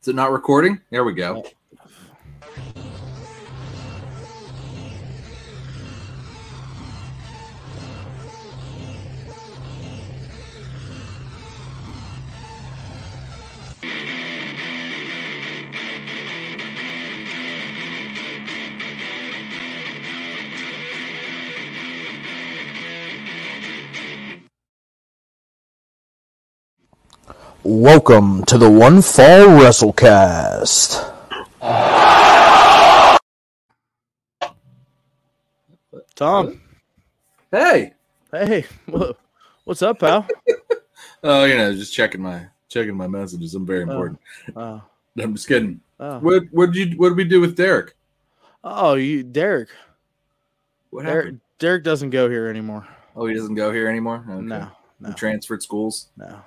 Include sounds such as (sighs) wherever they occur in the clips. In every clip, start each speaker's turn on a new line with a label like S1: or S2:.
S1: Is it not recording? There we go.
S2: Welcome to the One Fall WrestleCast.
S3: Tom,
S1: Hey.
S3: hey, what's up, pal? (laughs)
S1: Oh, you know, just checking my checking my messages. I'm very oh, important.
S3: Oh,
S1: I'm just kidding.
S3: oh,
S1: What what did you what did we do with Derek?
S3: oh, you, Derek.
S1: What
S3: Derek,
S1: happened?
S3: Derek doesn't go here anymore.
S1: Oh, he doesn't go here anymore. Okay.
S3: No,
S1: He transferred schools.
S3: no.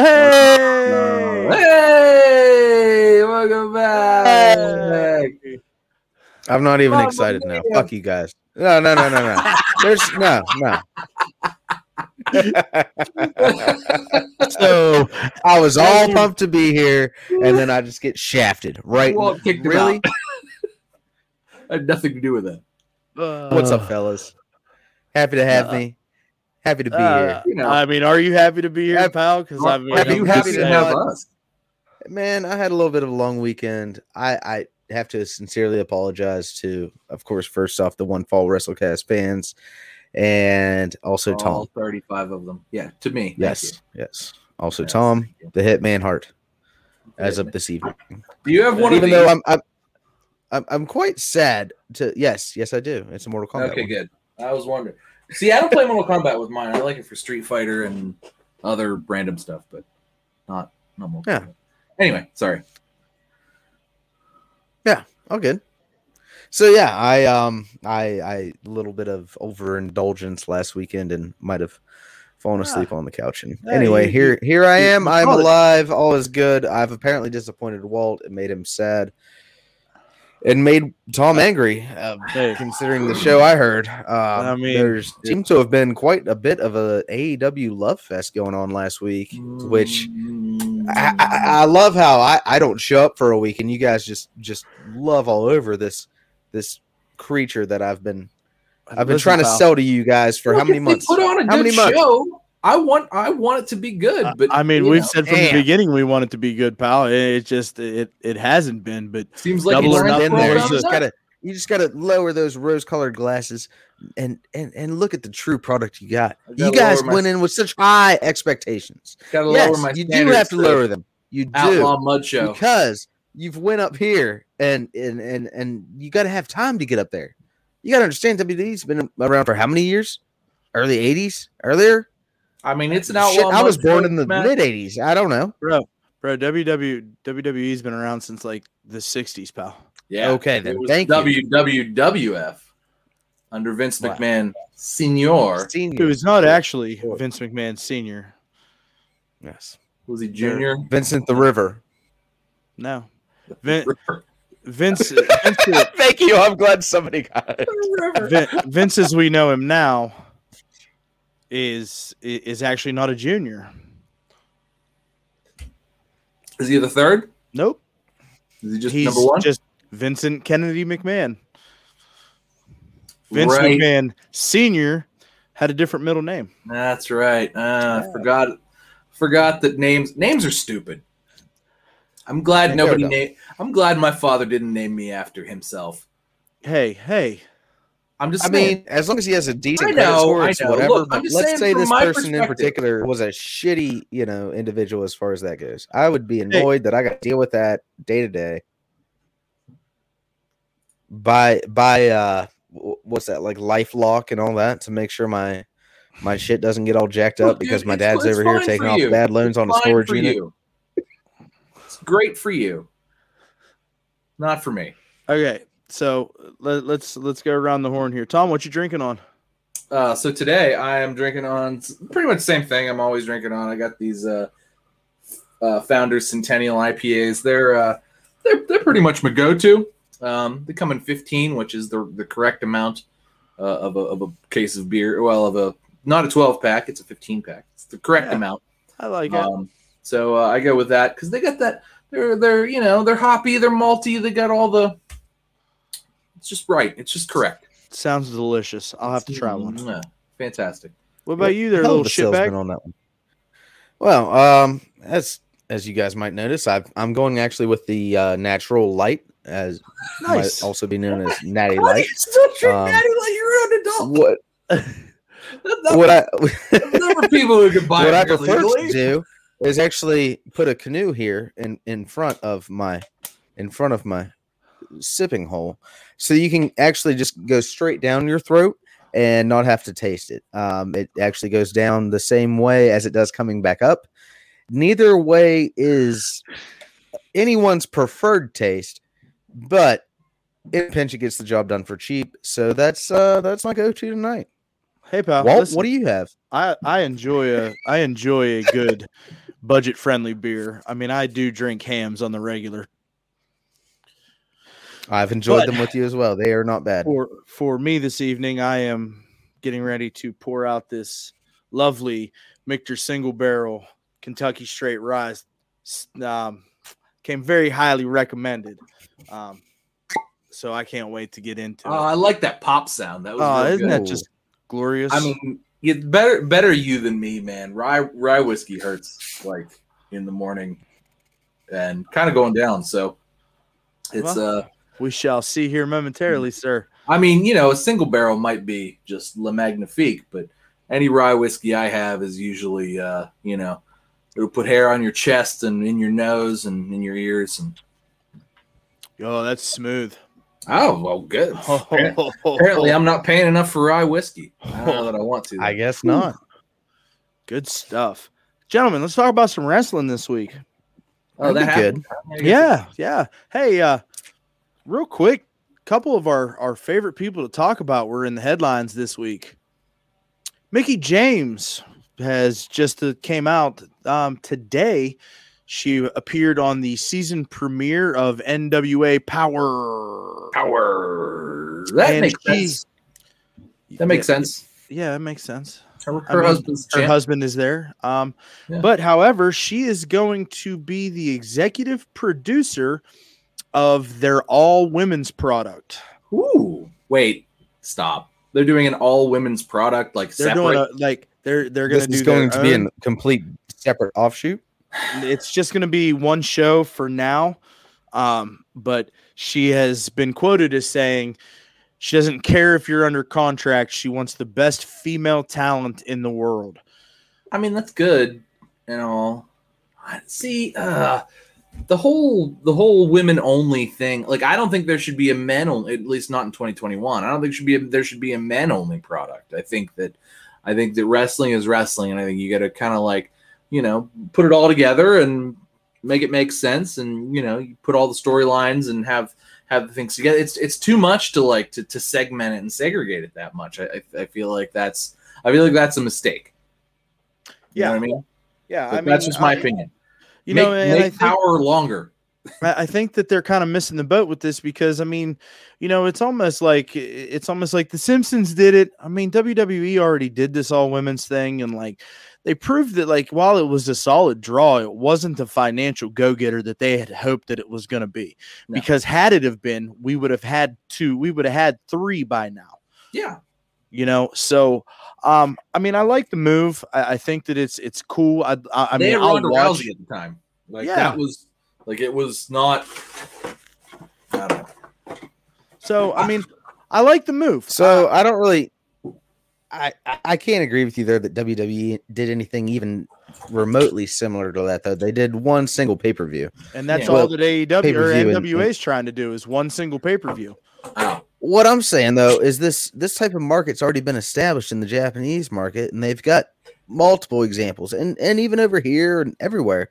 S3: Hey,
S1: No. Hey, welcome back.
S4: I'm not even
S1: Mamma
S4: excited now. Fuck you guys. No, no, no, no, no. There's no, no. (laughs) so I was all pumped to be here, and then I just get shafted. Right?
S1: Walt kicked
S4: Really?
S1: I had nothing to do with that.
S3: Uh,
S4: What's up, fellas? Happy to have
S3: Uh,
S4: me. Happy to be
S3: uh,
S4: here.
S1: You know.
S3: I mean, are you happy to be here,
S4: Happy-
S3: pal? Because I mean,
S1: Are
S4: happy-
S1: you
S3: I'm
S1: happy to have us?
S4: Man, I had a little bit of a long weekend. I, I have to sincerely apologize to, of course, first off, the One Fall WrestleCast fans, and also Tom.
S1: 35 of them. Yeah, to me.
S4: Yes, yes. Also
S1: Yes,
S4: Tom,
S1: thank you.
S4: the Hitman Heart, as of this evening.
S1: Do you have one
S4: Even
S1: of
S4: though
S1: these?
S4: I'm, I'm, I'm, I'm quite sad to. Yes, yes, I do. It's a Mortal Kombat.
S1: Okay,
S4: one.
S1: good. I was wondering. See, I don't play Mortal Kombat with mine. I like it for Street Fighter and other random stuff, but not not Mortal
S4: Yeah.
S1: Kombat. Anyway, sorry.
S4: Yeah, all good. So yeah, I um, I, I a little bit of overindulgence last weekend and might have fallen asleep on the couch. And
S3: Yeah,
S4: anyway,
S3: you-
S4: here, here I am. I'm
S3: called it.
S4: alive. All is good. I've apparently disappointed Walt. It made him sad. And made Tom angry. Uh,
S3: Hey,
S4: considering the show I heard. Um,
S3: I mean,
S4: there's seems to have been quite a bit of a AEW love fest going on last week, which I, I, I love how I, I don't show up for a week and you guys just just love all over this this creature that I've been I've been
S3: listen,
S4: trying to
S3: pal,
S4: sell to you guys for how many months?
S1: Put on a
S4: How
S1: good
S4: many months?
S1: Show. I want I want it to be good,
S3: I-
S1: but
S3: I mean, we've
S1: know,
S3: said from the beginning we want it to be good, pal. It, it just it it hasn't been, but
S1: seems like
S3: double
S1: it's
S3: or
S1: not
S4: there. You just gotta you just gotta lower those rose colored glasses and and and look at the true product you got.
S1: I
S4: You guys
S1: lower my-
S4: went in with such high expectations.
S1: Gotta lower
S4: Yes,
S1: my
S4: you do have to
S1: uh,
S4: lower them. You do.
S1: Outlaw Mud Show.
S4: because you've went up here and and and and you got to have time to get up there. You got to understand WWE's been around for how many years? Early '80s, earlier.
S1: I mean, it's an
S4: Shit,
S1: outlaw.
S4: I was born in the mid '80s. I don't know.
S3: bro, bro, WW WWE's been around since like the '60s, pal.
S1: Yeah.
S4: Okay, then.
S1: It was
S4: Thank you.
S1: WWF under Vince
S4: Wow.
S1: McMahon Senior.
S3: It
S4: Senior.
S3: was not actually Vince McMahon Senior.
S4: Yes.
S1: Was he junior?
S4: Vincent the River.
S3: No, (laughs) Vin, Vince, (laughs) Vince,
S4: Thank you. I'm glad somebody got it.
S3: Vin, Vince, as we know him now, is is actually not a junior.
S1: Is he the third?
S3: Nope,
S1: Is he just
S3: he's
S1: number one?
S3: just Vincent Kennedy McMahon. Vince
S1: Right.
S3: McMahon Senior had a different middle name.
S1: That's right. Uh, I forgot. Forgot that names names are stupid. I'm glad
S4: Yeah,
S1: nobody
S4: go,
S1: named. I'm glad my father didn't name me after himself.
S3: Hey, hey,
S1: I'm just.
S4: I
S1: saying.
S4: mean, as long as he has a decent
S1: I
S4: credit score,
S1: I
S4: it's whatever.
S1: Look,
S4: but let's say this person in particular was a shitty, you know, individual as far as that goes. I would be annoyed that I got to deal with that day to day. By by, uh, what's that like LifeLock and all that to make sure my my shit doesn't get all jacked
S1: Look,
S4: up because
S1: dude,
S4: my dad's over here taking off
S1: you.
S4: bad loans on a storage unit.
S1: you. It's great for you. Not for me.
S3: okay. So let, let's let's go around the horn here. Tom, what you drinking on?
S1: Uh, so today I am drinking on pretty much the same thing I'm always drinking on. I got these uh, uh, Founders Centennial IPAs. They're uh, they're they're pretty much my go-to. Um, they come in 15, which is the the correct amount uh, of a of a case of beer. Well, of a not a 12 pack, it's a 15 pack. It's the correct
S3: Yeah.
S1: amount.
S3: I like it.
S1: Um, so uh, I go with that because they got that they're they're you know they're hoppy, they're malty, they got all the. It's just right. It's just correct.
S3: Sounds delicious. I'll have to try one.
S1: Yeah, fantastic.
S3: What about you, there,
S4: Hell
S3: little
S4: a
S3: shitbag?
S4: on that one. Well, um, as as you guys might notice, I've, I'm going actually with the uh, natural light, as
S3: Nice.
S4: might also be known as natty light. (laughs)
S1: still
S4: Um,
S1: Natty Light? You're an adult.
S4: What
S1: What? (laughs)
S4: what I (laughs)
S1: There were people who could buy
S4: what I prefer
S1: illegally.
S4: to do is actually put a canoe here in in front of my in front of my sipping hole, so you can actually just go straight down your throat and not have to taste it. Um, it actually goes down the same way as it does coming back up. Neither way is anyone's preferred taste, but in a pinch it gets the job done for cheap. So that's uh that's my go-to tonight.
S3: Hey, pal.
S4: Walt,
S3: listen,
S4: what do you have?
S3: I I enjoy a I enjoy a good budget friendly beer. I mean, I do drink Hamm's on the regular.
S4: I've enjoyed
S3: But-
S4: them with you as well. They are not bad.
S3: For for me this evening, I am getting ready to pour out this lovely Michter single barrel Kentucky straight rye. S- Um, came very highly recommended. Um, so I can't wait to get into
S1: Oh,
S3: it.
S1: I like that pop sound. That was
S3: Oh,
S1: really
S3: isn't
S1: good.
S3: that just glorious?
S1: I mean, you better better you than me, man. Rye rye whiskey hurts like in the morning and kind of going down. So it's uh
S3: we shall see here momentarily, sir.
S1: I mean, you know, a single barrel might be just Le Magnifique, but any rye whiskey I have is usually uh, you know, it'll put hair on your chest and in your nose and in your ears and
S3: Oh, that's smooth.
S1: Oh, well good. (laughs) Apparently I'm not paying enough for rye whiskey. I don't know that I want to.
S4: I guess not.
S3: Good stuff. Gentlemen, let's talk about some wrestling this week.
S1: oh, that
S4: That'd be
S1: happened.
S3: Yeah, yeah. Hey, uh, real quick, a couple of our, our favorite people to talk about were in the headlines this week. Mickie James has just uh, came out um, today. She appeared on the season premiere of NWA Power.
S1: Power. That
S3: And
S1: makes
S3: she-
S1: sense. That makes
S3: Yeah,
S1: sense.
S3: Yeah, that makes sense.
S1: Her,
S3: I
S1: her
S3: mean,
S1: husband's
S3: her
S1: champ.
S3: husband is there. Um,
S1: Yeah.
S3: but however, she is going to be the executive producer of their all women's product.
S1: Ooh. Wait, stop. They're doing an all women's product like
S3: They're
S1: separate.
S3: doing a, like they're they're going
S4: This
S3: to do
S4: is going
S3: their
S4: to be
S3: own-
S4: a complete separate offshoot.
S3: it's just going to be one show for now. Um, but she has been quoted as saying she doesn't care if you're under contract. She wants the best female talent in the world.
S1: I mean, that's good and all. I- See, uh, the whole the whole women only thing. Like, I don't think there should be a men only. At least not in 2021. I don't think should be a, there should be a men only product. I think that I think that wrestling is wrestling, and I think you got to kind of like you know put it all together and make it make sense, and you know you put all the storylines and have have the things together. It's it's too much to like to, to segment it and segregate it that much. I, I I feel like that's I feel like that's a mistake. You know what I mean?
S3: yeah.
S1: Like, that's just my
S3: I-
S1: opinion.
S3: You
S1: make,
S3: know, and
S1: make
S3: I think,
S1: power longer.
S3: I think that they're kind of missing the boat with this because I mean, you know, it's almost like it's almost like the Simpsons did it. I mean, WWE already did this all women's thing, and like they proved that like while it was a solid draw, it wasn't the financial go getter that they had hoped that it was going to be.
S1: No.
S3: Because had it have been, we would have had two, we would have had three by now.
S1: Yeah.
S3: You know, so um, I mean, I like the move. I, I think that it's it's cool. I I, I
S1: they
S3: mean,
S1: had
S3: I'll
S1: Ronda
S3: watch.
S1: Rousey at the time. Like
S3: Yeah.
S1: that was like it was not. I don't know.
S3: So I mean, I like the move.
S4: So I don't really. I, I- I can't agree with you there that WWE did anything even remotely similar to that though. They did one single pay per view.
S3: And that's
S1: Yeah.
S3: all that AEW or
S4: pay-per-view
S3: NWA is trying to do is one single pay per view.
S1: Oh,
S4: What I'm saying though is this this type of market's already been established in the Japanese market, and they've got multiple examples, and and even over here and everywhere.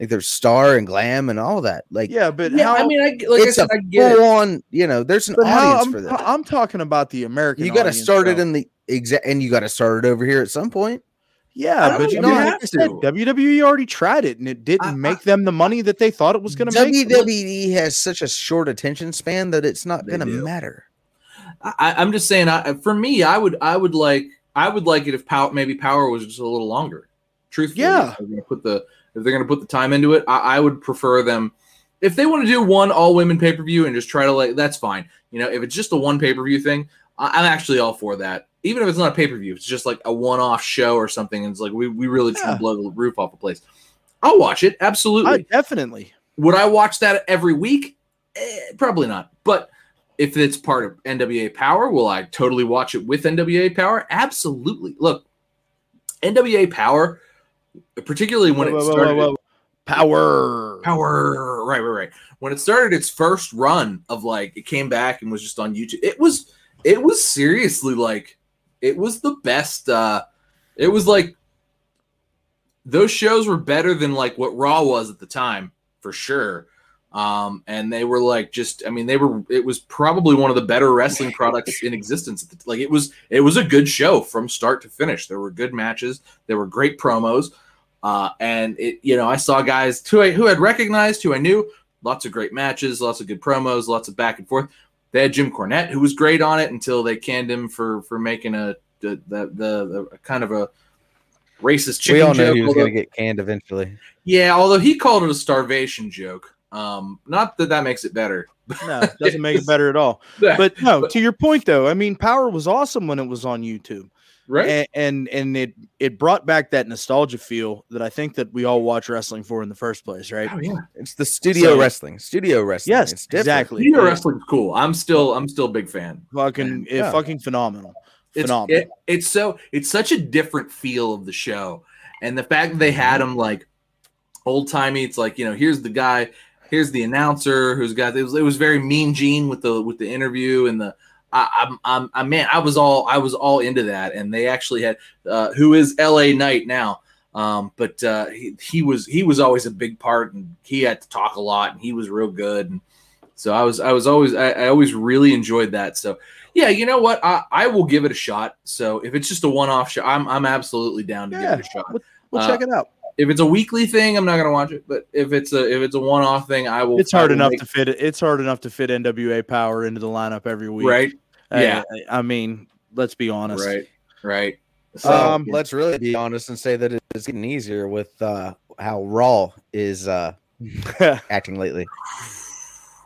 S4: Like there's Star and Glam and all that. Like
S3: Yeah, but
S1: yeah.
S3: how?
S1: I mean, I, like I
S4: it's
S1: said,
S4: a
S1: I get it.
S4: full on. You know, there's an
S3: but how
S4: audience
S3: I'm,
S4: for this.
S3: I'm talking about the American.
S4: You got to
S3: audience,
S4: start it in the exact, and you got to start it over here at some point.
S1: I
S3: Yeah, but you
S1: know
S3: know, like
S1: have
S3: I said,
S1: to.
S3: WWE already tried it and it didn't
S1: I- I-
S3: make them the money that they thought it was going to make.
S4: WWE has such a short attention span that it's not going to matter.
S1: I, I'm just saying. I, for me, I would, I would like, I would like it if power, maybe power was just a little longer. Truthfully,
S3: Yeah.
S1: if we're gonna put the if they're going to put the time into it, I, I would prefer them. If they want to do one all women pay per view and just try to like, that's fine. You know, if it's just a one pay per view thing, I, I'm actually all for that. Even if it's not a pay per view, it's just like a one off show or something. And it's like we, we really try
S3: Yeah.
S1: to blow the roof off a place. I'll watch it absolutely.
S3: I, definitely.
S1: Would I watch that every week? Eh, probably not. But if it's part of NWA Power, will I totally watch it with NWA Power? Absolutely. Look, NWA Power, particularly when
S3: Whoa,
S1: it started.
S3: whoa, whoa. Power.
S1: Power, right, right, right. When it started its first run of like, it came back and was just on YouTube. It was, it was seriously like, it was the best. uh It was like those shows were better than like what Raw was at the time for sure. Um, and they were like just, I mean, they were. It was probably one of the better wrestling products in existence. The, like it was, it was a good show from start to finish. There were good matches. There were great promos. Uh, and it, you know, I saw guys who I who had recognized, who I knew, lots of great matches, lots of good promos, lots of back and forth. They had Jim Cornette, who was great on it until they canned him for for making a the the, the, the kind of a racist chicken
S4: we all know
S1: joke.
S4: he was going to get canned eventually.
S1: yeah, although he called it a starvation joke. Um, not that that makes it better.
S3: No, it doesn't make it better at all. (laughs) But no,
S1: But-
S3: to your point though, I mean, Power was awesome when it was on YouTube,
S1: right?
S3: and, and and it it brought back that nostalgia feel that I think that we all watch wrestling for in the first place, right?
S1: oh yeah,
S4: It's the studio
S3: So-
S4: studio studio wrestling.
S3: Yes,
S4: it's
S3: exactly.
S1: Studio
S3: Yeah.
S1: wrestling's cool. I'm still I'm still a big fan.
S3: Fucking,
S1: And-
S3: it,
S4: yeah.
S3: fucking phenomenal,
S1: It's
S3: phenomenal.
S1: it, it's so it's such a different feel of the show, and the fact that they mm-hmm. had him like old timey. It's like you know, here's the guy, here's the announcer who's got it was it was very Mean Gene with the with the interview and the. I, I'm, I'm, I man, I was all, I was all into that, and they actually had, uh, who is L.A. Knight now, um, but uh, he, he was, he was always a big part, and he had to talk a lot, and he was real good, and so I was, I was always, I, I always really enjoyed that. So yeah, you know what? I, I will give it a shot. So if it's just a one off show, I'm I'm absolutely down to
S3: Yeah,
S1: give it a shot.
S3: we'll
S1: uh,
S3: check it out.
S1: If it's a weekly thing, I'm not gonna watch it. But if it's a if it's a one off thing, I will.
S3: It's hard enough
S1: make-
S3: to fit it. It's hard enough to fit NWA Power into the lineup every week,
S1: right,
S3: Uh,
S1: Yeah.
S3: I mean, let's be honest.
S1: right, right. So,
S4: Um, let's really be honest and say that it's getting easier with uh, how Raw is uh, (laughs) acting lately.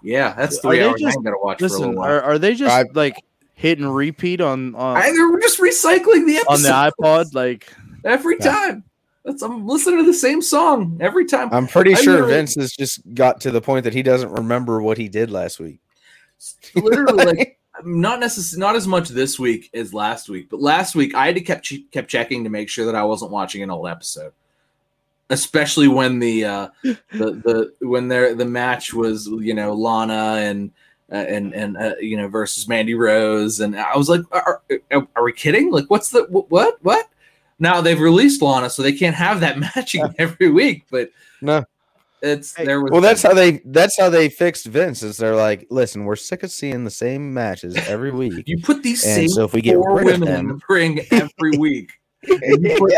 S1: yeah, that's
S3: Are
S1: three hours. I
S3: just-
S1: ain't gonna watch for a
S3: Listen,
S1: little while.
S3: are, are they just
S4: I-
S3: like hitting repeat on on,
S1: I, they're just recycling the episode
S3: on the iPod? Like,
S1: every
S4: Yeah.
S1: time. That's I'm listening to the same song every time.
S4: I'm pretty
S1: I
S4: sure Vince has just got to the point that he doesn't remember what he did last week.
S1: literally like (laughs) not necessarily not as much this week as last week but last week i had to kept che- kept checking to make sure that i wasn't watching an old episode. Especially when the uh the (laughs) the when there the match was you know lana and uh, and and uh, you know versus mandy rose and i was like are, are, are we kidding? Like what's the wh- what what? Now they've released lana so they can't have that (laughs) matching every week but
S4: No.
S1: It's
S3: Hey,
S1: there was
S4: Well, that's how they that's how they fixed Vince. Is they're like, listen, we're sick of seeing the same matches every (laughs) week.
S1: you put these
S4: And
S1: same
S4: so if we get
S1: four
S4: rid of
S1: women in the ring (laughs) every week you put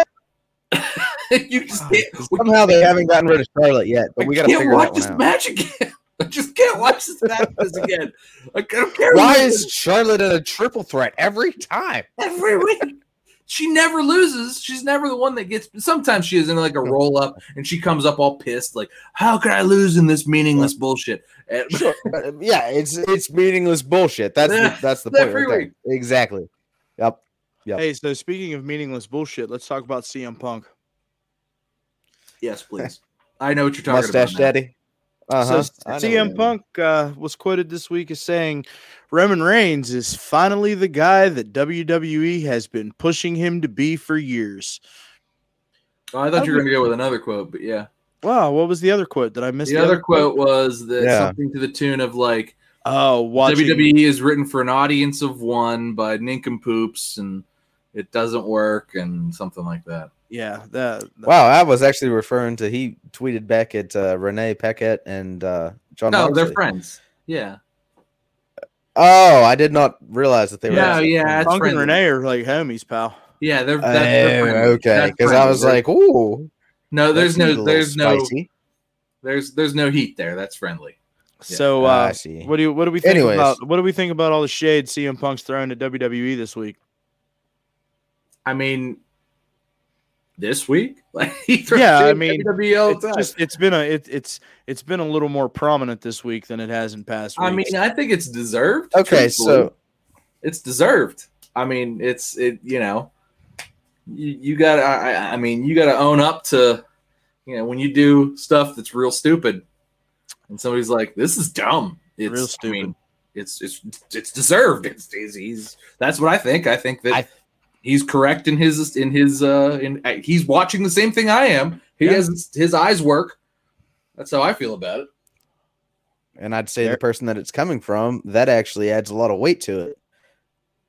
S1: (laughs) you just oh, can't,
S4: Somehow they haven't gotten rid of Charlotte yet, but
S1: I
S4: we got to
S1: can't
S4: figure
S1: watch
S4: that
S1: this
S4: out.
S1: match again. I just can't watch this match again. Like, I don't care.
S4: Why is Charlotte in a triple threat every time?
S1: every week? She never loses. She's never the one that gets. Sometimes she is in like a roll up, and she comes up all pissed, like, "How could I lose in this meaningless bullshit?" And- (laughs)
S4: Sure, um, yeah, it's it's meaningless bullshit. That's
S1: Yeah,
S4: the, (laughs) that's the point right there. Exactly. Yep. Yep.
S3: hey, so speaking of meaningless bullshit, let's talk about CM Punk.
S1: yes, please. I know what you're talking
S4: Mustache
S1: about. Mustache
S4: Daddy. Uh-huh.
S3: So
S4: I know what
S3: CM. Punk uh, was quoted this week as saying, "Roman Reigns is finally the guy that WWE has been pushing him to be for years."
S1: Oh, I thought you were going to go with another quote, but yeah.
S3: Wow, what was the other quote? that I missed?
S1: The other quote was that
S4: Yeah.
S1: something to the tune of like,
S3: Oh, watching.
S1: WWE is written for an audience of one by nincompoops, and it doesn't work, and something like that.
S3: Yeah, that. that-
S4: Wow, I was actually referring to he tweeted back at uh, Renee Paquette and uh, John.
S1: No, they're friends. Yeah.
S4: Oh, I did not realize that they were.
S1: Yeah, yeah,
S4: friends.
S1: it's
S3: Punk and. Renee are like homies, pal.
S1: Yeah, they're,
S4: Oh,
S1: that, they're friendly.
S4: okay, because I was like, "Ooh,
S1: no, there's no, there's no,
S4: spicy.
S1: there's, there's no heat there. That's friendly. Yeah.
S3: So,
S4: Ah,
S3: uh,
S4: I see.
S3: what do you, what do we think
S4: Anyways.
S3: about what do we think about all the shade CM Punk's throwing at WWE this week?
S1: I mean, this week. (laughs) Like
S3: Yeah, I mean,
S1: WWE all the
S3: It's just it's been a it, it's it's been a little more prominent this week than it has in past
S1: I mean, I think it's deserved.
S4: Okay,
S1: truthfully.
S4: so
S1: it's deserved. I mean, it's it. You know, you, you got. to I, I mean, you got to own up to. You know, when you do stuff that's real stupid, and somebody's like, "This is dumb," it's
S3: Real
S1: I
S3: stupid.
S1: mean, it's it's it's deserved. It's, it's he's that's what I think. I think that
S4: I-
S1: he's correct in his in his uh in uh, he's watching the same thing I am. He
S3: Yeah.
S1: has his eyes work. That's how I feel about it.
S4: and I'd say
S3: There-
S4: the person that it's coming from, that actually adds a lot of weight to it.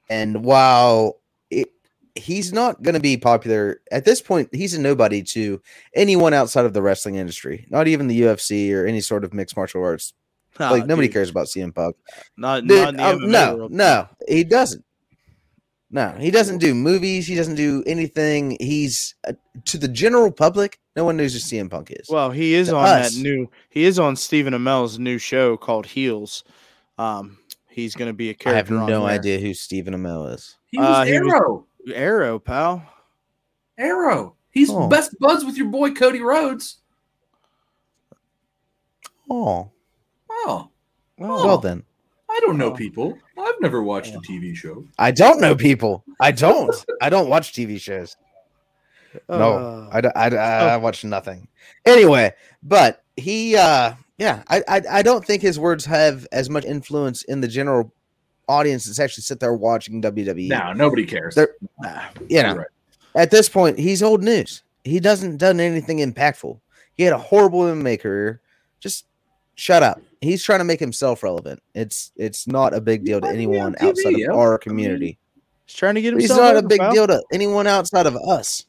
S4: And while it, he's not going to be popular at this point, he's a nobody to anyone outside of the wrestling industry, not even the UFC or any sort of mixed martial arts.
S3: Nah,
S4: like nobody
S3: dude,
S4: cares about CM Punk.
S3: Not,
S4: Dude,
S3: not in the
S4: um,
S3: MMA
S4: no,
S3: world.
S4: no, he doesn't. No, he doesn't do movies. He doesn't do anything. He's uh, to the general public. No one knows who CM Punk is.
S3: Well, he is
S4: To
S3: on
S4: us.
S3: that new. He is on Stephen Amell's new show called Heels. Um, he's going to be a
S4: I have
S3: character. on
S4: no
S3: there.
S4: idea who Stephen Amell is.
S1: He was
S3: Uh, he was-
S1: Arrow.
S3: Arrow, pal.
S1: Arrow. He's
S4: Oh.
S1: best buds with your boy Cody Rhodes.
S4: Oh,
S1: Oh,
S3: Oh,
S4: well then.
S1: I don't know
S3: Oh.
S1: people. I've never watched a TV show.
S4: I don't know people. I don't. I don't watch TV shows. No,
S3: uh,
S4: I, don't- I, I, I watch nothing. Anyway, but he, uh, yeah, I, I, I don't think his words have as much influence in the general audience that's actually sit there watching WWE.
S1: No, nobody cares.
S4: They're-
S3: nah.
S4: you know,
S1: right.
S4: at this point, he's old news. He doesn't done anything impactful. He had a horrible MMA career. Just shut up. He's trying to make himself relevant. It's it's not a big deal to anyone outside of
S1: yo.
S4: our community.
S3: He's trying to get himself.
S4: He's not a big
S3: pal.
S4: deal to anyone outside of us.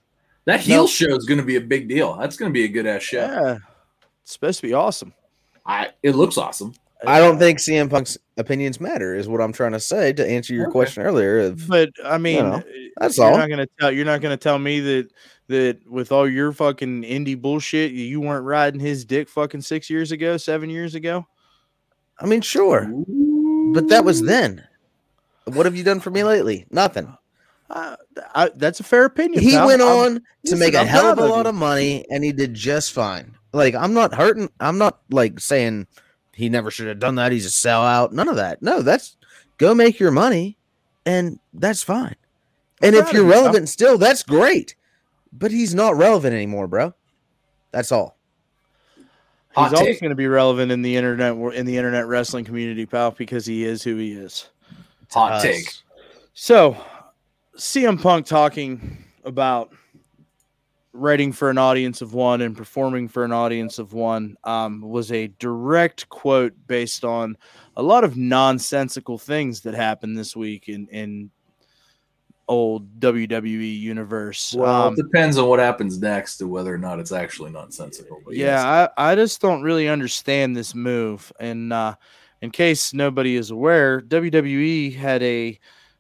S1: That heel
S4: No.
S1: show is going to be a big deal. That's going to be a good ass show.
S3: Yeah, it's supposed to be awesome.
S1: I it looks awesome.
S4: I don't think CM Punk's opinions matter, is what I'm trying to say to answer your
S1: Okay.
S4: question earlier. Of
S3: But I mean,
S4: know,
S3: uh,
S4: that's
S3: you're
S4: all.
S3: not gonna tell. You're not gonna tell me that that with all your fucking indie bullshit, you weren't riding his dick fucking six years ago, seven years ago.
S4: I mean, sure, but that was then. What have you done for me lately? Nothing.
S3: Uh, I, that's a fair opinion.
S4: He
S3: pal.
S4: went
S3: I'm-
S4: on to make a
S3: I'm
S4: hell of a lot of money, and he did just fine. Like I'm not hurting. I'm not like saying he never should have done that. He's a sellout. None of that. No, that's go make your money, and that's fine. And if you're
S3: of you, pal.
S4: relevant still, that's great. But he's not relevant anymore, bro. That's all.
S1: Hot
S3: He's always going to be relevant in the internet in the internet wrestling community, pal, because he is who he is.
S1: Hot
S4: Us.
S1: take.
S3: So, CM Punk talking about writing for an audience of one and performing for an audience of one um, was a direct quote based on a lot of nonsensical things that happened this week in in old WWE universe.
S1: Well,
S3: Um,
S1: it depends on what happens next to whether or not it's actually nonsensical. But yes.
S3: yeah, I, I just don't really understand this move. And uh, in case nobody is aware, WWE had a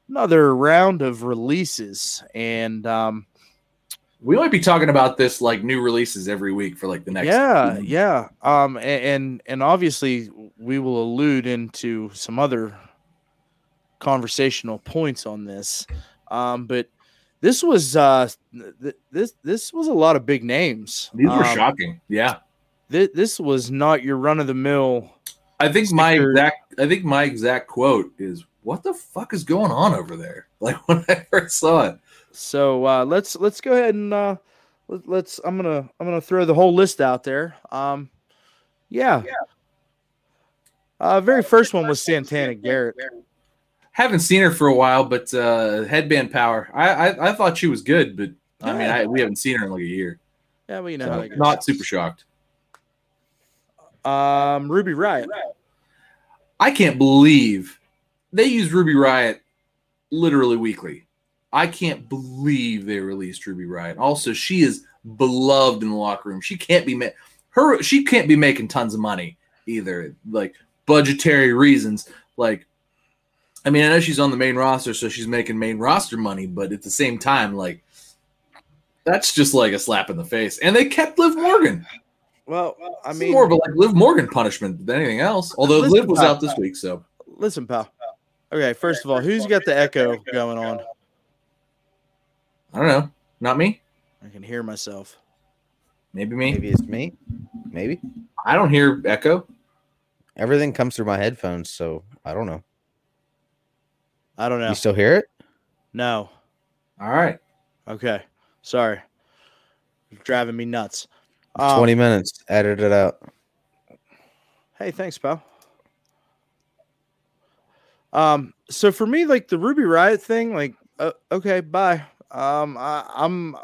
S3: another round of releases, and um,
S1: we might be talking about this like new releases every week for like the next.
S3: yeah, yeah, um, and and obviously we will allude into some other conversational points on this, um, but. This was uh, th- this this was a lot of big names.
S1: These were
S3: Um,
S1: shocking. Yeah.
S3: thi- this was not your run of the mill
S1: I think my exact I think my exact quote is what the fuck is going on over there? (laughs) Like when I first saw it.
S3: So uh, let's let's go ahead and uh, let, let's. I'm gonna I'm gonna throw the whole list out there. Um, yeah. Uh, very first one was Santana Garrett.
S1: Haven't seen her for a while, but uh headband power. I I, I thought she was good, but I mean I, we haven't seen her in like a year.
S3: Yeah, well you know
S1: So
S3: how that goes.
S1: not super shocked.
S3: Um, Ruby Riott.
S1: I can't believe they use Ruby Riott literally weekly. I can't believe they released Ruby Riott. Also, she is beloved in the locker room. She can't be ma- her. She can't be making tons of money either, like budgetary reasons. Like, I mean, I know she's on the main roster, so she's making main roster money, but at the same time, like, that's just like a slap in the face. And they kept Liv Morgan.
S3: Well, I
S1: This
S3: mean,
S1: more of a like Liv Morgan punishment than anything else. Although
S3: Listen,
S1: Liv was
S3: pal.
S1: out this week, so
S3: listen, pal. Okay, first of all, who's got the echo going on?
S1: I don't know. Not me.
S3: I can hear myself.
S1: Maybe me.
S4: Maybe it's me. Maybe
S1: I don't hear echo.
S4: everything comes through my headphones, so I don't know.
S3: I don't know.
S4: You still hear it?
S3: No.
S1: All right.
S3: Okay. Sorry. You're driving me nuts. Um,
S4: Twenty minutes. Edit it out.
S3: Hey, thanks, pal. Um, so for me, like the Ruby Riott thing, like, uh, okay, bye. Um, I, I'm,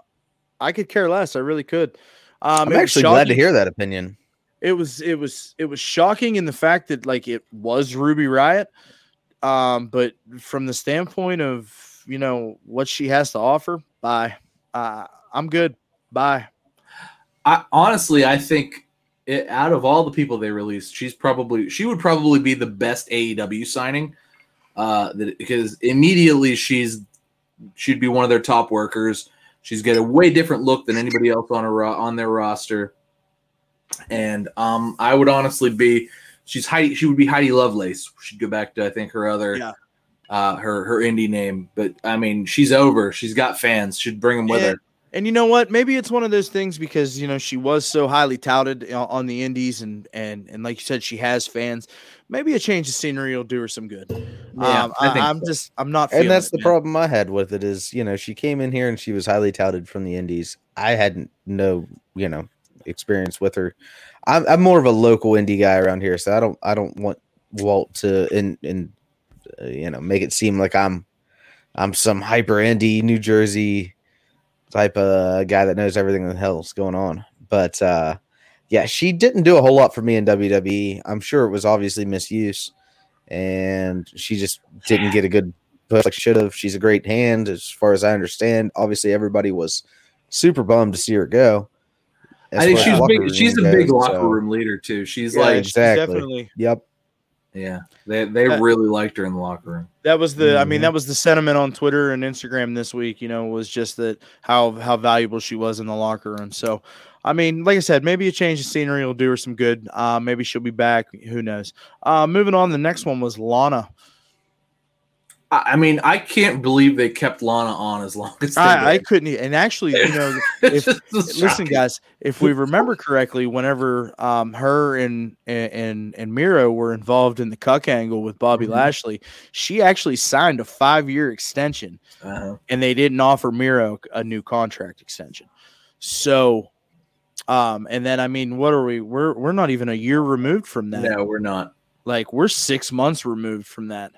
S3: I could care less. I really could. Um,
S4: I'm
S3: it was
S4: actually glad to hear that opinion.
S3: It was, it was, it was shocking in the fact that like it was Ruby Riott. Um, but from the standpoint of you know what she has to offer, bye. Uh, I'm good. Bye.
S1: I honestly, I think it, out of all the people they released, she's probably she would probably be the best AEW signing. Uh, that because immediately she's she'd be one of their top workers. She's got a way different look than anybody else on ro- on their roster, and um, I would honestly be she's Heidi. She would be Heidi Lovelace. She'd go back to I think her other.
S3: Yeah.
S1: Uh, her her indie name, but I mean she's over. She's got fans. Should bring them with
S3: Yeah.
S1: her.
S3: And you know what? Maybe it's one of those things because you know she was so highly touted on the indies, and and and like you said, she has fans. Maybe a change of scenery will do her some good.
S1: Yeah,
S3: um,
S1: I think
S3: I, am
S1: so.
S3: just I'm not.
S4: And that's
S3: it,
S4: the
S3: man.
S4: problem I had with it is, you know, she came in here and she was highly touted from the indies. I had no, you know, experience with her. I'm, I'm more of a local indie guy around here, so I don't I don't want Walt to in in uh, you know make it seem like I'm I'm some hyper indie New Jersey type of guy that knows everything the hell's going on. But uh yeah, she didn't do a whole lot for me in WWE. I'm sure it was obviously misuse, and she just didn't get a good push like she should have. She's a great hand, as far as I understand. Obviously, everybody was super bummed to see her go. As
S1: I think she's big. She's a
S4: goes,
S1: big locker
S4: so-
S1: room leader too. She's
S3: Yeah,
S1: like,
S3: she's
S4: exactly.
S3: definitely.
S4: Yep.
S1: yeah, they they
S3: Uh,
S1: really liked her in the locker room.
S3: That was the. I mean,
S4: Mhm.
S3: that was the sentiment on Twitter and Instagram this week. You know, was just that how how valuable she was in the locker room. So, I mean, like I said, maybe a change of scenery will do her some good. Uh, maybe she'll be back. Who knows? Uh, moving on. The next one was Lana.
S1: I, mean, I can't believe they kept Lana on as long as they
S3: I, I couldn't. And actually, you know, (laughs) if- listen, guys, if we remember correctly, whenever um, her and and and Miro were involved in the cuck angle with Bobby
S1: Mhm.
S3: Lashley, she actually signed a five year extension,
S1: Uh-huh.
S3: and they didn't offer Miro a new contract extension. So, um, and then I mean, what are we? We're we're not even a year removed from that.
S1: No, we're not.
S3: Like we're six months removed from that,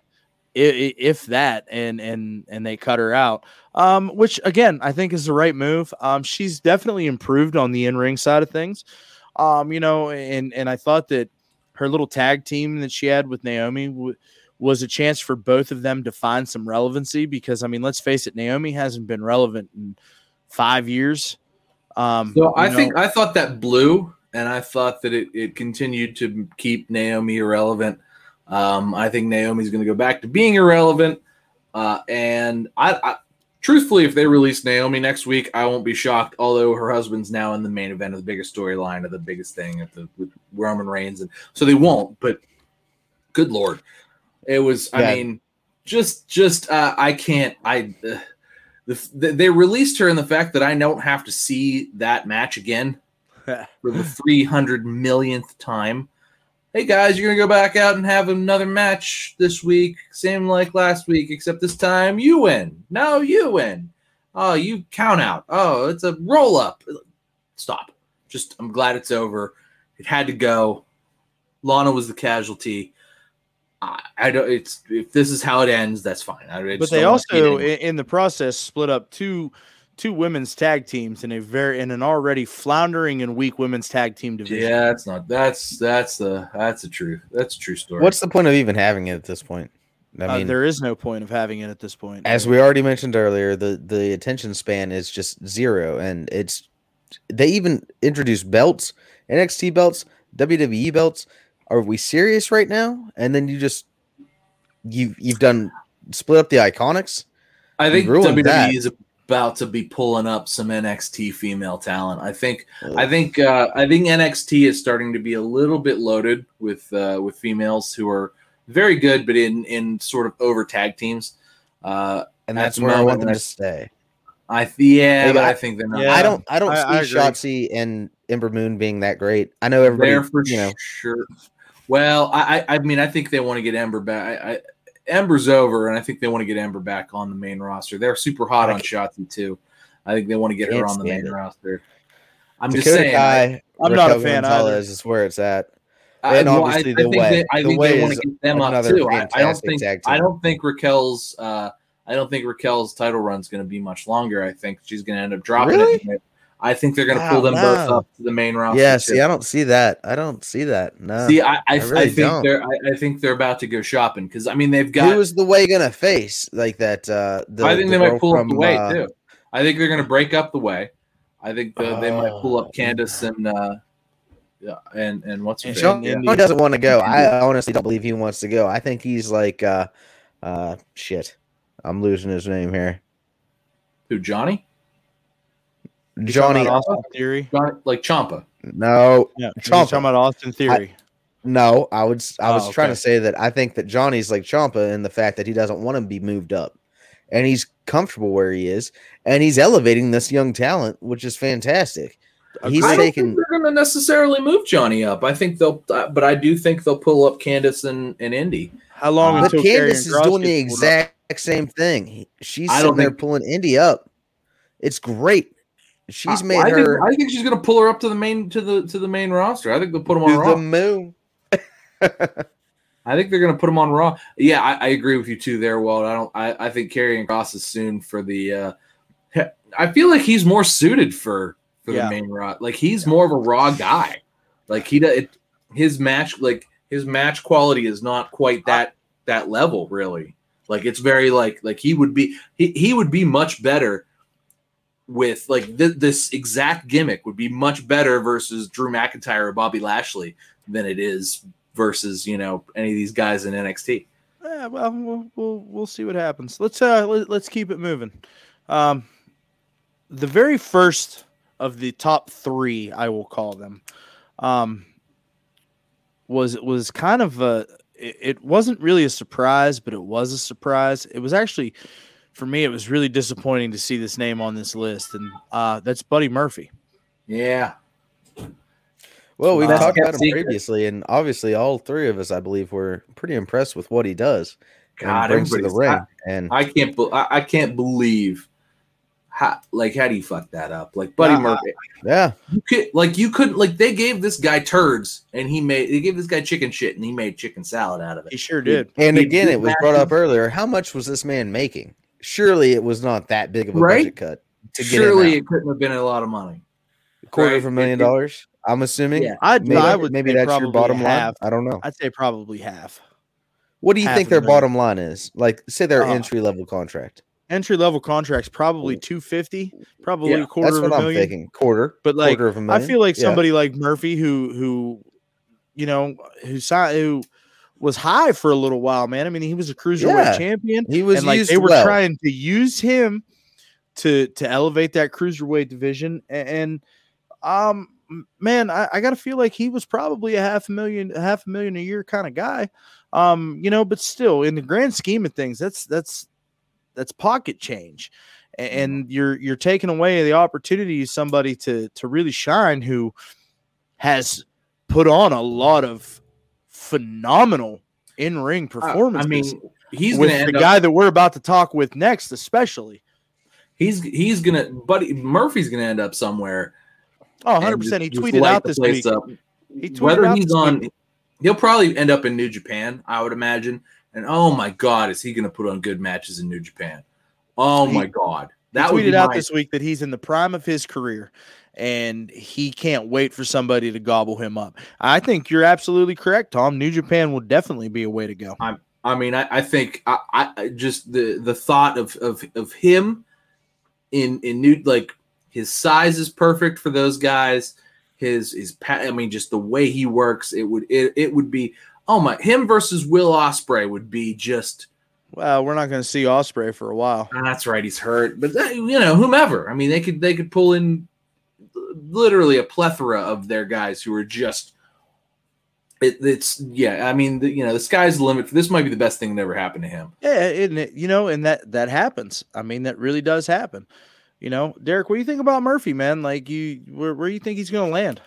S3: if that. And and and they cut her out, um, which again I think is the right move. Um, she's definitely improved on the in ring side of things. Um, you know, and and I thought that her little tag team that she had with Naomi w- was a chance for both of them to find some relevancy because I mean, let's face it, Naomi hasn't been relevant in five years. Um,
S1: So I
S3: know,
S1: think I thought that blew, and I thought that it, it continued to keep Naomi irrelevant. Um, I think Naomi's going to go back to being irrelevant, uh, and I, I truthfully, if they release Naomi next week, I won't be shocked. Although her husband's now in the main event of the biggest storyline of the biggest thing at the with Roman Reigns, and so they won't. But good lord, it was.
S4: Yeah.
S1: I mean, just just uh, I can't. I uh, the, the, they released her in the fact that I don't have to see that match again (laughs) for the 300 millionth time. Hey guys, you're gonna go back out and have another match this week, same like last week, except this time you win. No, you win. Oh, you count out. Oh, it's a roll up. Stop. Just, I'm glad it's over. It had to go. Lana was the casualty. I, I don't. It's if this is how it ends, that's fine. I,
S3: but they
S1: don't wanna see it
S3: also in, in the process split up two two women's tag teams in a very in an already floundering and weak women's tag team division.
S1: Yeah, that's not. That's that's the that's the truth. That's a true story.
S4: What's the point of even having it at this point? I
S3: Uh,
S4: mean,
S3: there is no point of having it at this point.
S4: as we already mentioned earlier, the the attention span is just zero, and it's they even introduced belts, NXT belts, WWE belts. Are we serious right now? And then you just you you've done split up the iconics.
S1: I think WWE
S4: that.
S1: is about to be pulling up some NXT female talent. I think I think uh, I think NXT is starting to be a little bit loaded with uh, with females who are very good, but in in sort of over tag teams. Uh,
S4: and that's where I want them
S1: I-
S4: to stay.
S1: I th- yeah,
S4: Like,
S1: but I
S4: I-
S1: think they're not.
S3: Yeah.
S4: I don't I don't
S3: I- I
S4: see
S3: agree.
S4: Shotzi and Ember Moon being that great. I know everybody,
S1: There for
S4: you know,
S1: sure. Well, I, I I mean, I think they want to get Ember back. I, I, Ember's over, and I think they want to get Ember back on the main roster. They're super hot
S4: I
S1: on Shotzi too. I think they want to get her on the main
S4: it.
S1: roster. I'm
S4: Dakota
S1: just saying. I-
S4: Kai,
S3: I'm not a
S4: Raquel
S3: fan
S4: Gonzalez is where it's at.
S1: I,
S4: And
S1: well,
S4: obviously
S1: I,
S4: the
S1: I think
S4: way.
S1: They, I
S4: The
S1: think
S4: way
S1: they want to get them up
S4: another
S1: too. I, I don't
S4: fantastic
S1: think
S4: tag
S1: I don't think Raquel's uh, I don't think Raquel's title run's going to be much longer. I think she's going to end up dropping
S4: Really?
S1: it. I think they're going to
S4: Wow,
S1: pull them both up to the main roster.
S4: Yeah,
S1: too.
S4: see, I don't see that. I don't see that. No.
S1: See, I, I, I,
S4: really
S1: think
S4: don't.
S1: they're I, I think they're about to go shopping because I mean they've got.
S4: who is the way gonna face like that? Uh, the,
S1: I think
S4: the
S1: they might
S4: girl
S1: pull up
S4: from,
S1: the way
S4: uh,
S1: too. I think they're going to break up the way. I think the, they might pull up
S4: Oh.
S1: Candice and uh, yeah, and and what's her
S3: And
S1: name?
S4: Sean,
S3: Indi.
S4: Sean doesn't want to go. I honestly don't believe he wants to go. I think he's like, uh, uh, shit. I'm losing his name here.
S1: Who Johnny?
S3: Talking
S4: Johnny.
S3: about Austin Theory.
S1: Johnny like Ciampa.
S4: No,
S3: Yeah, he's
S4: Ciampa.
S3: talking about Austin Theory.
S4: no. I would. s- I
S3: Oh,
S4: was trying
S3: okay.
S4: to say that I think that Johnny's like Ciampa in the fact that he doesn't want to be moved up, and he's comfortable where he is, and he's elevating this young talent, which is fantastic. He's
S1: I don't
S4: taking.
S1: think they're going to necessarily move Johnny up. I think they'll, uh, but I do think they'll pull up Candice and, and Indi.
S3: How long
S1: Uh,
S4: But
S3: until Candice
S4: is doing the
S3: gets up?
S4: exact same thing. She's
S1: I
S4: sitting there
S1: think-
S4: pulling Indi up. It's great. She's made
S1: I
S4: her
S1: Think, I think she's going to pull her up to the main to the to the main roster. I think they'll put them on
S4: to
S1: Raw.
S4: the moon.
S1: I think they're going to put them on Raw. Yeah, I, I agree with you too there, Walt. I don't. I, I think Karrion Kross is soon for the. uh (laughs) I feel like he's more suited for for
S3: Yeah.
S1: the main Raw. Like he's more of a Raw guy. Like he does it, his match like his match quality is not quite that that level really. Like it's very like like he would be he, he would be much better with like th- this exact gimmick would be much better versus Drew McIntyre or Bobby Lashley than it is versus you know any of these guys in NXT.
S3: Yeah, well, we'll we'll we'll see what happens. Let's uh let, let's keep it moving. Um, the very first of the top three, I will call them, um, was was kind of a. It, it wasn't really a surprise, but it was a surprise. It was actually, for me, it was really disappointing to see this name on this list, and uh, that's Buddy Murphy.
S1: Yeah,
S4: Well, we've
S1: That's
S4: talked about him
S1: secret.
S4: previously, and obviously, all three of us, I believe, were pretty impressed with what he does and
S1: God,
S4: brings to the
S1: everybody's-
S4: ring. and
S1: I can't. be- I, I can't believe how like how do you fuck that up? Like Buddy
S3: Nah,
S1: Murphy,
S4: yeah,
S1: you could like you couldn't like they gave this guy turds and he made they gave this guy chicken shit and he made chicken salad out of it.
S3: He sure did.
S4: and
S1: He-
S4: again,
S1: he
S4: it was brought up earlier. How much was this man making? Surely, it was not that big of a
S1: Right?
S4: budget cut to
S1: Surely
S4: him
S1: it couldn't have been a lot of money.
S4: out. quarter
S1: right?
S4: of a million
S1: It- it-
S4: dollars. I'm assuming.
S1: Yeah.
S3: I'd,
S4: Maybe,
S3: I would
S4: maybe that's your bottom line. I don't know.
S3: I'd say probably half.
S4: What do you
S3: half
S4: think
S3: a
S4: their
S3: million.
S4: bottom line is? Like, say their uh,
S3: Oh.
S4: entry level contract.
S3: Entry level contracts probably two fifty, probably
S1: Yeah,
S3: a quarter
S4: That's
S3: of a
S4: what I'm
S3: million.
S4: thinking. Quarter,
S3: But like,
S4: quarter of a
S3: I
S4: million.
S3: I feel like
S4: Yeah.
S3: somebody like Murphy, who who, you know, who signed, who was high for a little while, man. I mean, he was a cruiserweight
S4: Yeah.
S3: champion,
S4: he was
S3: and like they were
S4: well.
S3: trying to use him to to elevate that cruiserweight division. And, um, man, I, I gotta feel like he was probably a half a million, a half a million a year kind of guy. Um, you know, but still, in the grand scheme of things, that's that's that's pocket change and you're you're taking away the opportunity somebody to to really shine who has put on a lot of phenomenal in-ring
S1: I-
S3: performances
S1: I mean, he's
S3: with the
S1: end up,
S3: guy that we're about to talk with next especially
S1: He's he's gonna, Buddy Murphy's gonna end up somewhere.
S3: oh 100% he
S1: just- just
S3: tweeted out this week
S1: up.
S3: he tweeted
S1: Whether
S3: out
S1: he's on,
S3: week.
S1: he'll probably end up in New Japan, I would imagine. And oh my God, is he gonna put on good matches in New Japan? Oh
S3: He-
S1: my God,
S3: He
S1: that
S3: tweeted out this week that he's in the prime of his career and he can't wait for somebody to gobble him up. I think you're absolutely correct, Tom. New Japan will definitely be a way to go.
S1: I mean, I, I think I, I I just the the thought of of of him in in new like his size is perfect for those guys. His his I mean, just the way he works, it would it, it would be oh my him versus Will Ospreay would be just
S3: Well, we're not going to see Ospreay for a while.
S1: that's right, he's hurt, but that, you know whomever. I mean, they could they could pull in literally a plethora of their guys who are just. It, it's yeah. I mean, the, you know, the sky's the limit. This might be the best thing that ever happened to him.
S3: Yeah, isn't it? You know, and that that happens. I mean, that really does happen. you know, Derek, what do you think about Murphy, man? Like, you where where do you think he's going to land?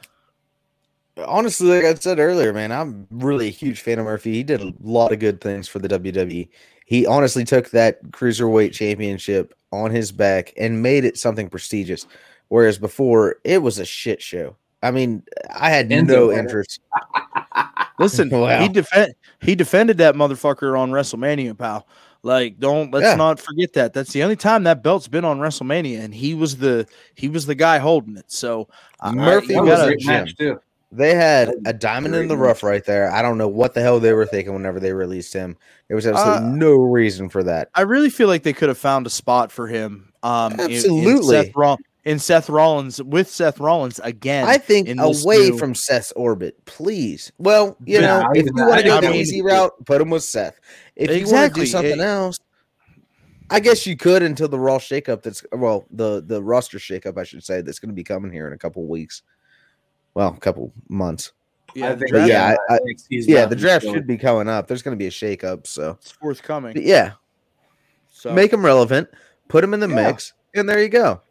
S4: honestly, like I said earlier, man, I'm really a huge fan of Murphy. He did a lot of good things for the WWE. He honestly took that cruiserweight championship on his back and made it something prestigious. Whereas before, it was a shit show. I mean, I had
S1: Enzo
S4: no interest. (laughs)
S3: Listen,
S4: Wow.
S3: he defend he defended that motherfucker on WrestleMania, pal. Like, don't let's
S4: Yeah.
S3: not forget that. That's the only time that belt's been on WrestleMania, and he was the he was the guy holding it. So I- I-
S4: Murphy
S3: you
S1: was a
S3: gotta-
S1: great
S4: Jim.
S1: match too.
S4: They had a diamond in the rough right there. I don't know what the hell they were thinking whenever they released him. There was absolutely
S3: Uh,
S4: no reason for that.
S3: I really feel like they could have found a spot for him. Um, in- in
S4: Absolutely.
S3: Seth, Roll- in Seth Rollins with Seth Rollins again.
S4: I think away
S3: new-
S4: from Seth's orbit, please. Well, you
S1: Yeah,
S4: know,
S1: I
S4: if you want to go
S3: think
S4: the
S3: that
S4: easy route, put him with Seth. If you want to do something
S3: it-
S4: else, I guess you could until the Raw shakeup. That's well, the the roster shakeup, I should say, that's going to be coming here in a couple weeks. Well, a couple months.
S3: yeah,
S1: I
S3: the
S1: think,
S3: draft
S4: yeah, I- I- Yeah, the draft should be coming up. There's going to be a shakeup, so
S3: is forthcoming.
S4: But yeah,
S3: So
S4: make them relevant, put them in the
S3: Yeah.
S4: mix, and there you go.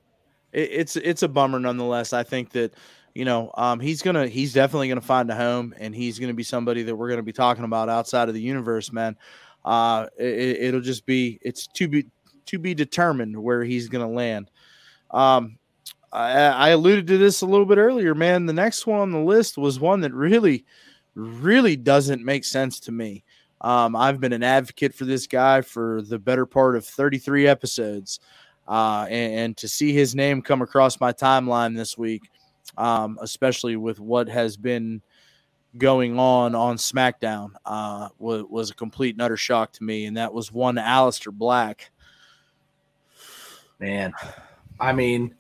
S3: It, it's it's a bummer nonetheless. I think that you know um, he's gonna he's definitely gonna find a home, and he's gonna be somebody that we're gonna be talking about outside of the universe, man. Uh, it, it'll just be it's to be to be determined where he's gonna land. Um, I, I alluded to this a little bit earlier, man. The next one on the list was one that really, really doesn't make sense to me. Um, I've been an advocate for this guy for the better part of 33 episodes uh, and, and to see his name come across my timeline this week, um, especially with what has been going on on SmackDown, uh, was, was a complete and utter shock to me. And that was one Aleister Black.
S1: man. I mean,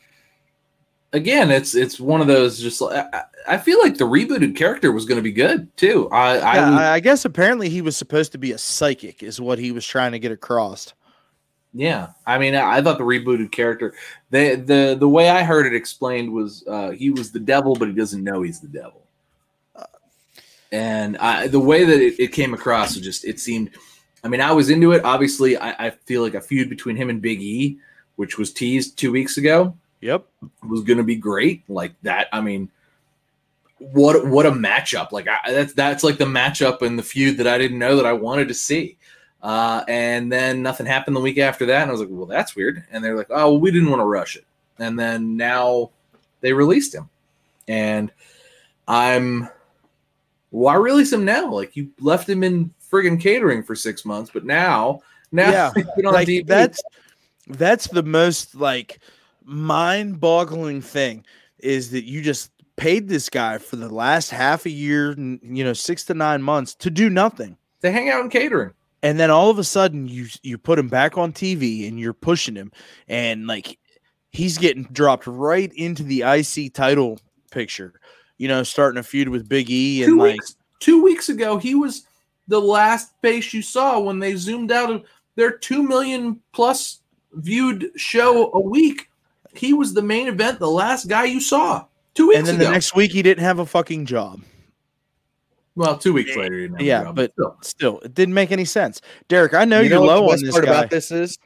S1: again, it's it's one of those. Just I, I feel like the rebooted character was going to be good too. I
S3: Yeah, I, I guess apparently he was supposed to be a psychic, is what he was trying to get across.
S1: Yeah, I mean, I I thought the rebooted character, the the the way I heard it explained was uh, he was the devil, but he doesn't know he's the devil. And I, the way that it, it came across was just it seemed. I mean, I was into it. Obviously, I, I feel like a feud between him and Big E, which was teased two weeks ago,
S3: Yep.
S1: was going to be great. Like that. I mean, what what a matchup! Like I, that's that's like the matchup and the feud that I didn't know that I wanted to see. Uh, and then nothing happened the week after that, and I was like, "Well, that's weird." And they're like, "Oh, well, we didn't want to rush it." And then now they released him, and I'm, why release him now? Like you left him in friggin' catering for six months, but now, now
S3: Yeah, (laughs) like
S1: TV.
S3: that's that's the most like mind-boggling thing is that you just paid this guy for the last half a year, you know, six to nine months to do nothing.
S1: To hang out in catering.
S3: And then all of a sudden you you put him back on TV and you're pushing him and like he's getting dropped right into the IC title picture. You know, starting a feud with Big E and
S1: two
S3: like
S1: weeks two weeks ago he was the last face you saw when they zoomed out of their two million plus viewed show a week he was the main event the last guy you saw two weeks ago.
S3: and then
S1: ago
S3: the next week he didn't have a fucking job.
S1: Well two weeks later he didn't have a
S3: Yeah, but
S1: still.
S3: Still, it didn't make any sense. Derek, I know
S4: you
S3: you're
S4: know what
S3: low
S4: the
S3: on
S4: best
S3: this
S4: part
S3: guy.
S4: about this is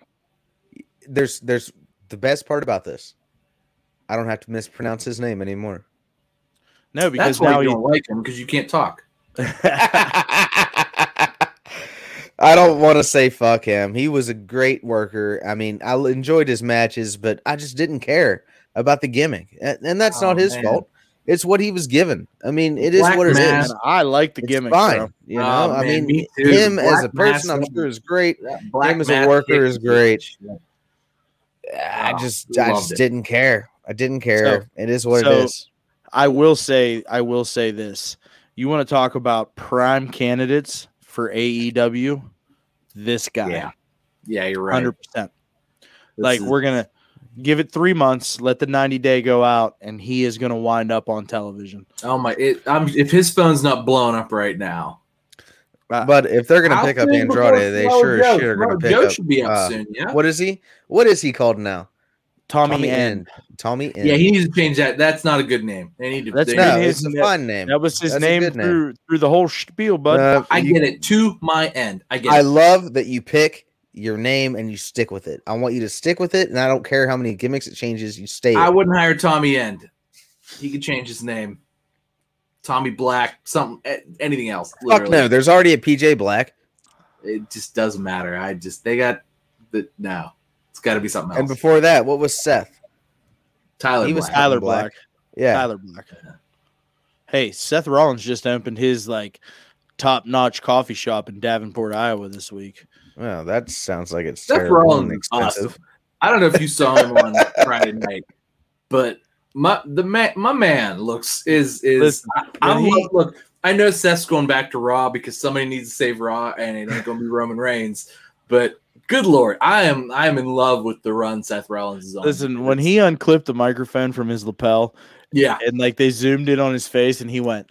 S4: there's there's the best part about this. I don't have to mispronounce his name anymore.
S3: No, because
S1: that's why
S3: now
S1: you
S3: he,
S1: don't like him because you can't talk (laughs)
S4: I don't want to say fuck him. He was a great worker. I mean, I enjoyed his matches, but I just didn't care about the gimmick, and, and that's
S1: Oh,
S4: not his
S1: man.
S4: fault. It's what he was given. I mean, it is
S1: Black
S4: what it is.
S1: Mass.
S3: Man, I like the
S4: It's
S3: gimmick.
S4: fine.
S3: bro.
S4: You know,
S1: Oh,
S4: I
S1: man,
S4: mean,
S1: me too.
S4: him as a
S1: Black Mass
S4: person, I'm sure is great.
S1: That black
S4: Him as a worker is great.
S1: Yeah.
S4: Ah, I
S1: Oh,
S4: just,
S1: we
S4: I just
S1: it.
S4: didn't care. I didn't care. it is what
S3: so-
S4: it is.
S3: I will say, I will say this. You want to talk about prime candidates for AEW? This guy,
S1: yeah yeah you're right
S3: hundred percent. Like
S1: is-
S3: we're gonna give it three months, let the ninety day go out, and he is gonna wind up on television.
S1: oh my it, I'm, if his phone's not blowing up right now
S4: But if they're gonna pick up
S1: say
S4: Andrade, they
S1: Samoa
S4: sure as shit are gonna
S1: Samoa
S4: pick
S1: Joe
S4: up.
S1: should be up
S4: uh,
S1: soon yeah
S4: What is he? What is he called now?
S3: Tommy, End.
S4: Tommy End.
S1: Yeah, he needs to change that. That's not a good name. They need to.
S3: That's
S1: they
S3: not
S4: no,
S3: his-
S4: it's a fun name.
S3: That was his
S4: That's
S3: name
S4: good name.
S3: through through the whole spiel, bud.
S4: Uh,
S1: I
S4: you-
S1: get it. To my end. I get it.
S4: I
S1: it.
S4: love that you pick your name and you stick with it. I want you to stick with it, and I don't care how many gimmicks it changes. You stay.
S1: I wouldn't hire Tommy End. He could change his name. Tommy Black, something, anything else.
S4: Fuck no. There's already a PJ Black,
S1: It just doesn't matter. I just they got the no. It's got to be something else.
S4: and before that, what was Seth?
S1: Tyler
S4: he was
S3: Tyler
S4: Black.
S3: Black.
S4: Yeah,
S3: Tyler Black. Hey, Seth Rollins just opened his like top notch coffee shop in Davenport, Iowa this week.
S4: Well, that sounds like it's
S1: Seth Rollins is
S4: expensive.
S1: awesome. I don't know if you saw him on (laughs) Friday night, but my the man my man looks is is
S3: Listen,
S1: I,
S3: when
S1: I'm
S3: he-
S1: look. I know Seth's going back to Raw because somebody needs to save Raw, and it ain't going to be Roman Reigns. But good lord, I am I am in love with the run Seth Rollins is on.
S3: Listen, when he unclipped the microphone from his lapel
S1: yeah,
S3: and like they zoomed in on his face and he went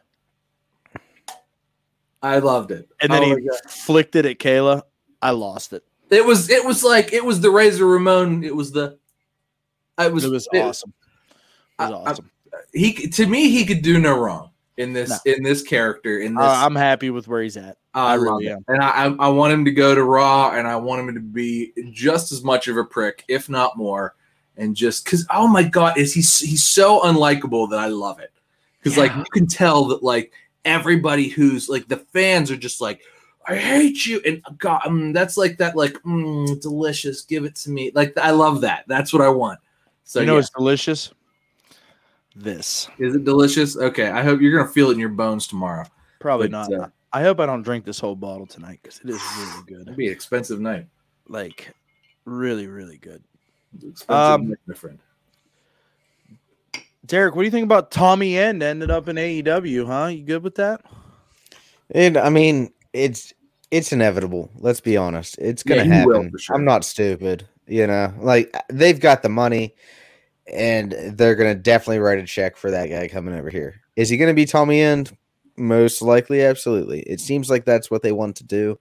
S1: I loved it.
S3: and then
S1: Oh
S3: he flicked it at Kayla, I lost it.
S1: it was it was like it was the Razor Ramon. It was the it was
S3: It was
S1: it-
S3: awesome. It was
S1: I- I-
S3: awesome.
S1: He to me he could do no wrong in this
S3: No.
S1: in this character in uh, this.
S3: I- I'm happy with where he's at.
S1: I,
S3: I
S1: love
S3: really am.
S1: and I, I I want him to go to Raw, and I want him to be just as much of a prick, if not more, and just because oh my god, is he he's so unlikable that I love it because like you can tell that like everybody who's like the fans are just like I hate you, and God, um, that's like that like mm, delicious, give it to me, like I love that. That's what I want. So
S3: you know
S1: yeah.
S3: it's delicious? This.
S1: is it delicious? Okay, I hope you're gonna feel it in your bones tomorrow.
S3: Probably
S1: But,
S3: not.
S1: uh,
S3: I hope I don't drink this whole bottle tonight because it is really (sighs) good.
S1: It'd be an expensive night.
S3: Like really, really good.
S1: Expensive
S3: Um,
S1: night, my friend.
S3: Derek, what do you think about Tommy End ended up in AEW? Huh? You good with that?
S4: And I mean, it's it's inevitable. Let's be honest. It's gonna
S1: will
S4: happen.
S1: sure.
S4: I'm not stupid. You know, like they've got the money, and they're gonna definitely write a check for that guy coming over here. Is he gonna be Tommy End? Most likely, absolutely. It seems like that's what they want to do,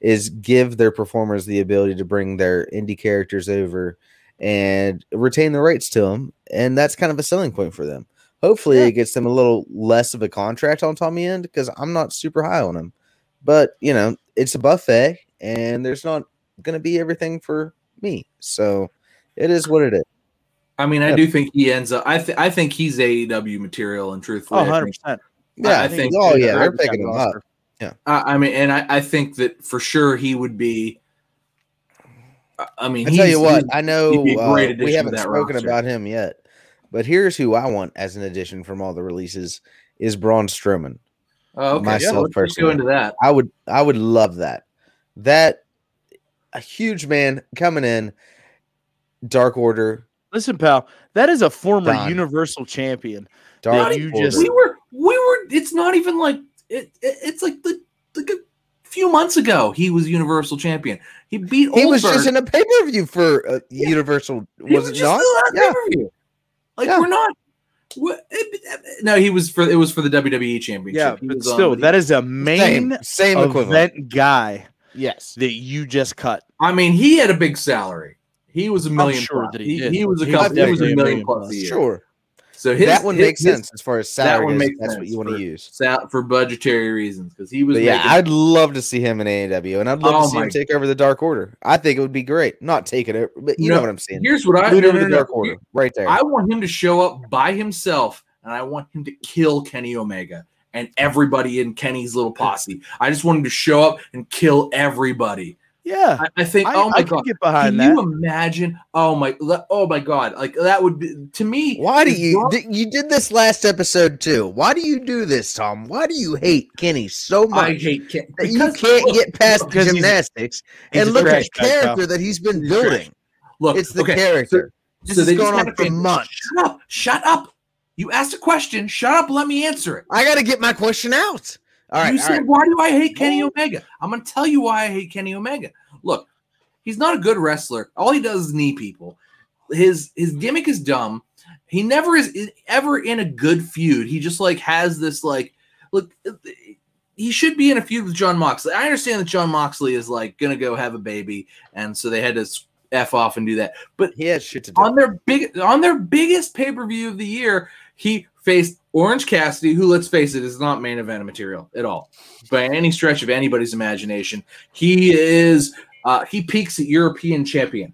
S4: is give their performers the ability to bring their indie characters over and retain the rights to them, and that's kind of a selling point for them. Hopefully,
S3: Yeah.
S4: it gets them a little less of a contract on Tommy End because I'm not super high on him. But you know, it's a buffet, and there's not going to be everything for me. So it is what it is.
S1: I mean, I
S4: Yeah.
S1: do think he ends up. I th- I think he's AEW material, and truthfully,
S3: Oh,
S1: I,
S3: 100
S1: think-
S3: percent.
S4: Yeah,
S1: I think-
S4: Oh yeah,
S3: they're
S4: they're picking him up.
S1: I, I mean, and I, I think that for sure he would be. I- I mean,
S4: I tell you what, I know
S1: he'd be a
S4: uh, we haven't spoken
S1: roster.
S4: about him yet, but here's who I want as an addition from all the releases is Braun Strowman.
S1: Oh, okay.
S4: myself
S1: yeah, let's, let's go
S4: personally.
S1: into that.
S4: I would I would love that. That a huge man coming in, Dark Order,
S3: Listen, pal, that is a former
S4: Done.
S3: Universal Champion.
S4: Dark
S3: you
S4: Order.
S3: just-
S1: We were, we were. It's not even like it. it it's like the like a few months ago he was Universal Champion. He beat.
S4: he was just in a pay per view for uh, Universal,
S1: He
S4: was it
S1: just
S4: not?
S1: in the last
S4: Yeah.
S1: pay-per-view. Like
S4: Yeah.
S1: we're not. What- no, he was for it was for the WWE Championship.
S3: Yeah, but
S1: was on-
S3: still, that is a main
S4: same equivalent.
S3: event guy
S4: Yes.
S3: that you just cut.
S1: I mean, he had a big salary. He was a million.
S3: sure
S1: plus.
S3: that he
S1: he, he was a
S3: He was
S1: couple. He was a
S3: a
S1: million
S3: million
S1: plus
S3: plus.
S1: a year.
S4: Sure.
S1: So his,
S4: that one
S1: his-
S4: makes
S1: his
S4: sense as far as
S1: that
S4: salary
S1: one
S4: goes.
S1: makes
S4: That's what you want to use.
S1: sal- for budgetary reasons because he was.
S4: But yeah, I'd love to see him in AEW, and I'd love
S1: Oh
S4: to see him take over the Dark Order. I think it would be great. Not take it over, but you
S1: No,
S4: know what I'm saying.
S1: here's what I
S4: Lead
S1: no,
S4: over
S1: no,
S4: the Dark
S1: no.
S4: Order, right there.
S1: I want him to show up by himself, and I want him to kill Kenny Omega and everybody in Kenny's little posse. I just want him to show up and kill everybody.
S3: Yeah,
S1: I, I think.
S3: I,
S1: oh my
S3: I
S1: god.
S3: can get behind
S1: Can
S3: that.
S1: you imagine? Oh my! Oh my God! Like that would be to me.
S4: Why do you di- you did this last episode too? Why do you do this, Tom? Why do you hate Kenny so much?
S1: I hate Ken.
S4: that you can't
S1: look,
S4: get past the
S3: because he's-
S4: gymnastics
S3: he's
S4: and look at the character that he's been
S1: He's trash.
S4: building?
S1: Look,
S4: It's the
S1: okay,
S4: character. This
S1: so they
S4: gone on for months.
S1: Shut up! Shut up! You asked a question. Shut up. Let me answer it.
S4: I got to get my question out. All right,
S1: you
S4: all
S1: said,
S4: right.
S1: "Why do I hate Kenny Omega?" I'm going to tell you why I hate Kenny Omega. Look, he's not a good wrestler. All he does is knee people. His his gimmick is dumb. He never is is ever in a good feud. He just like has this like look. Uh, he should be in a feud with Jon Moxley. I understand that Jon Moxley is like going to go have a baby, and so they had to f off and do that. But
S4: He has shit to do.
S1: on their big on their biggest pay per view of the year, he faced Orange Cassidy, who let's face it is not main event material at all by any stretch of anybody's imagination. He is Uh, he peaks at European champion.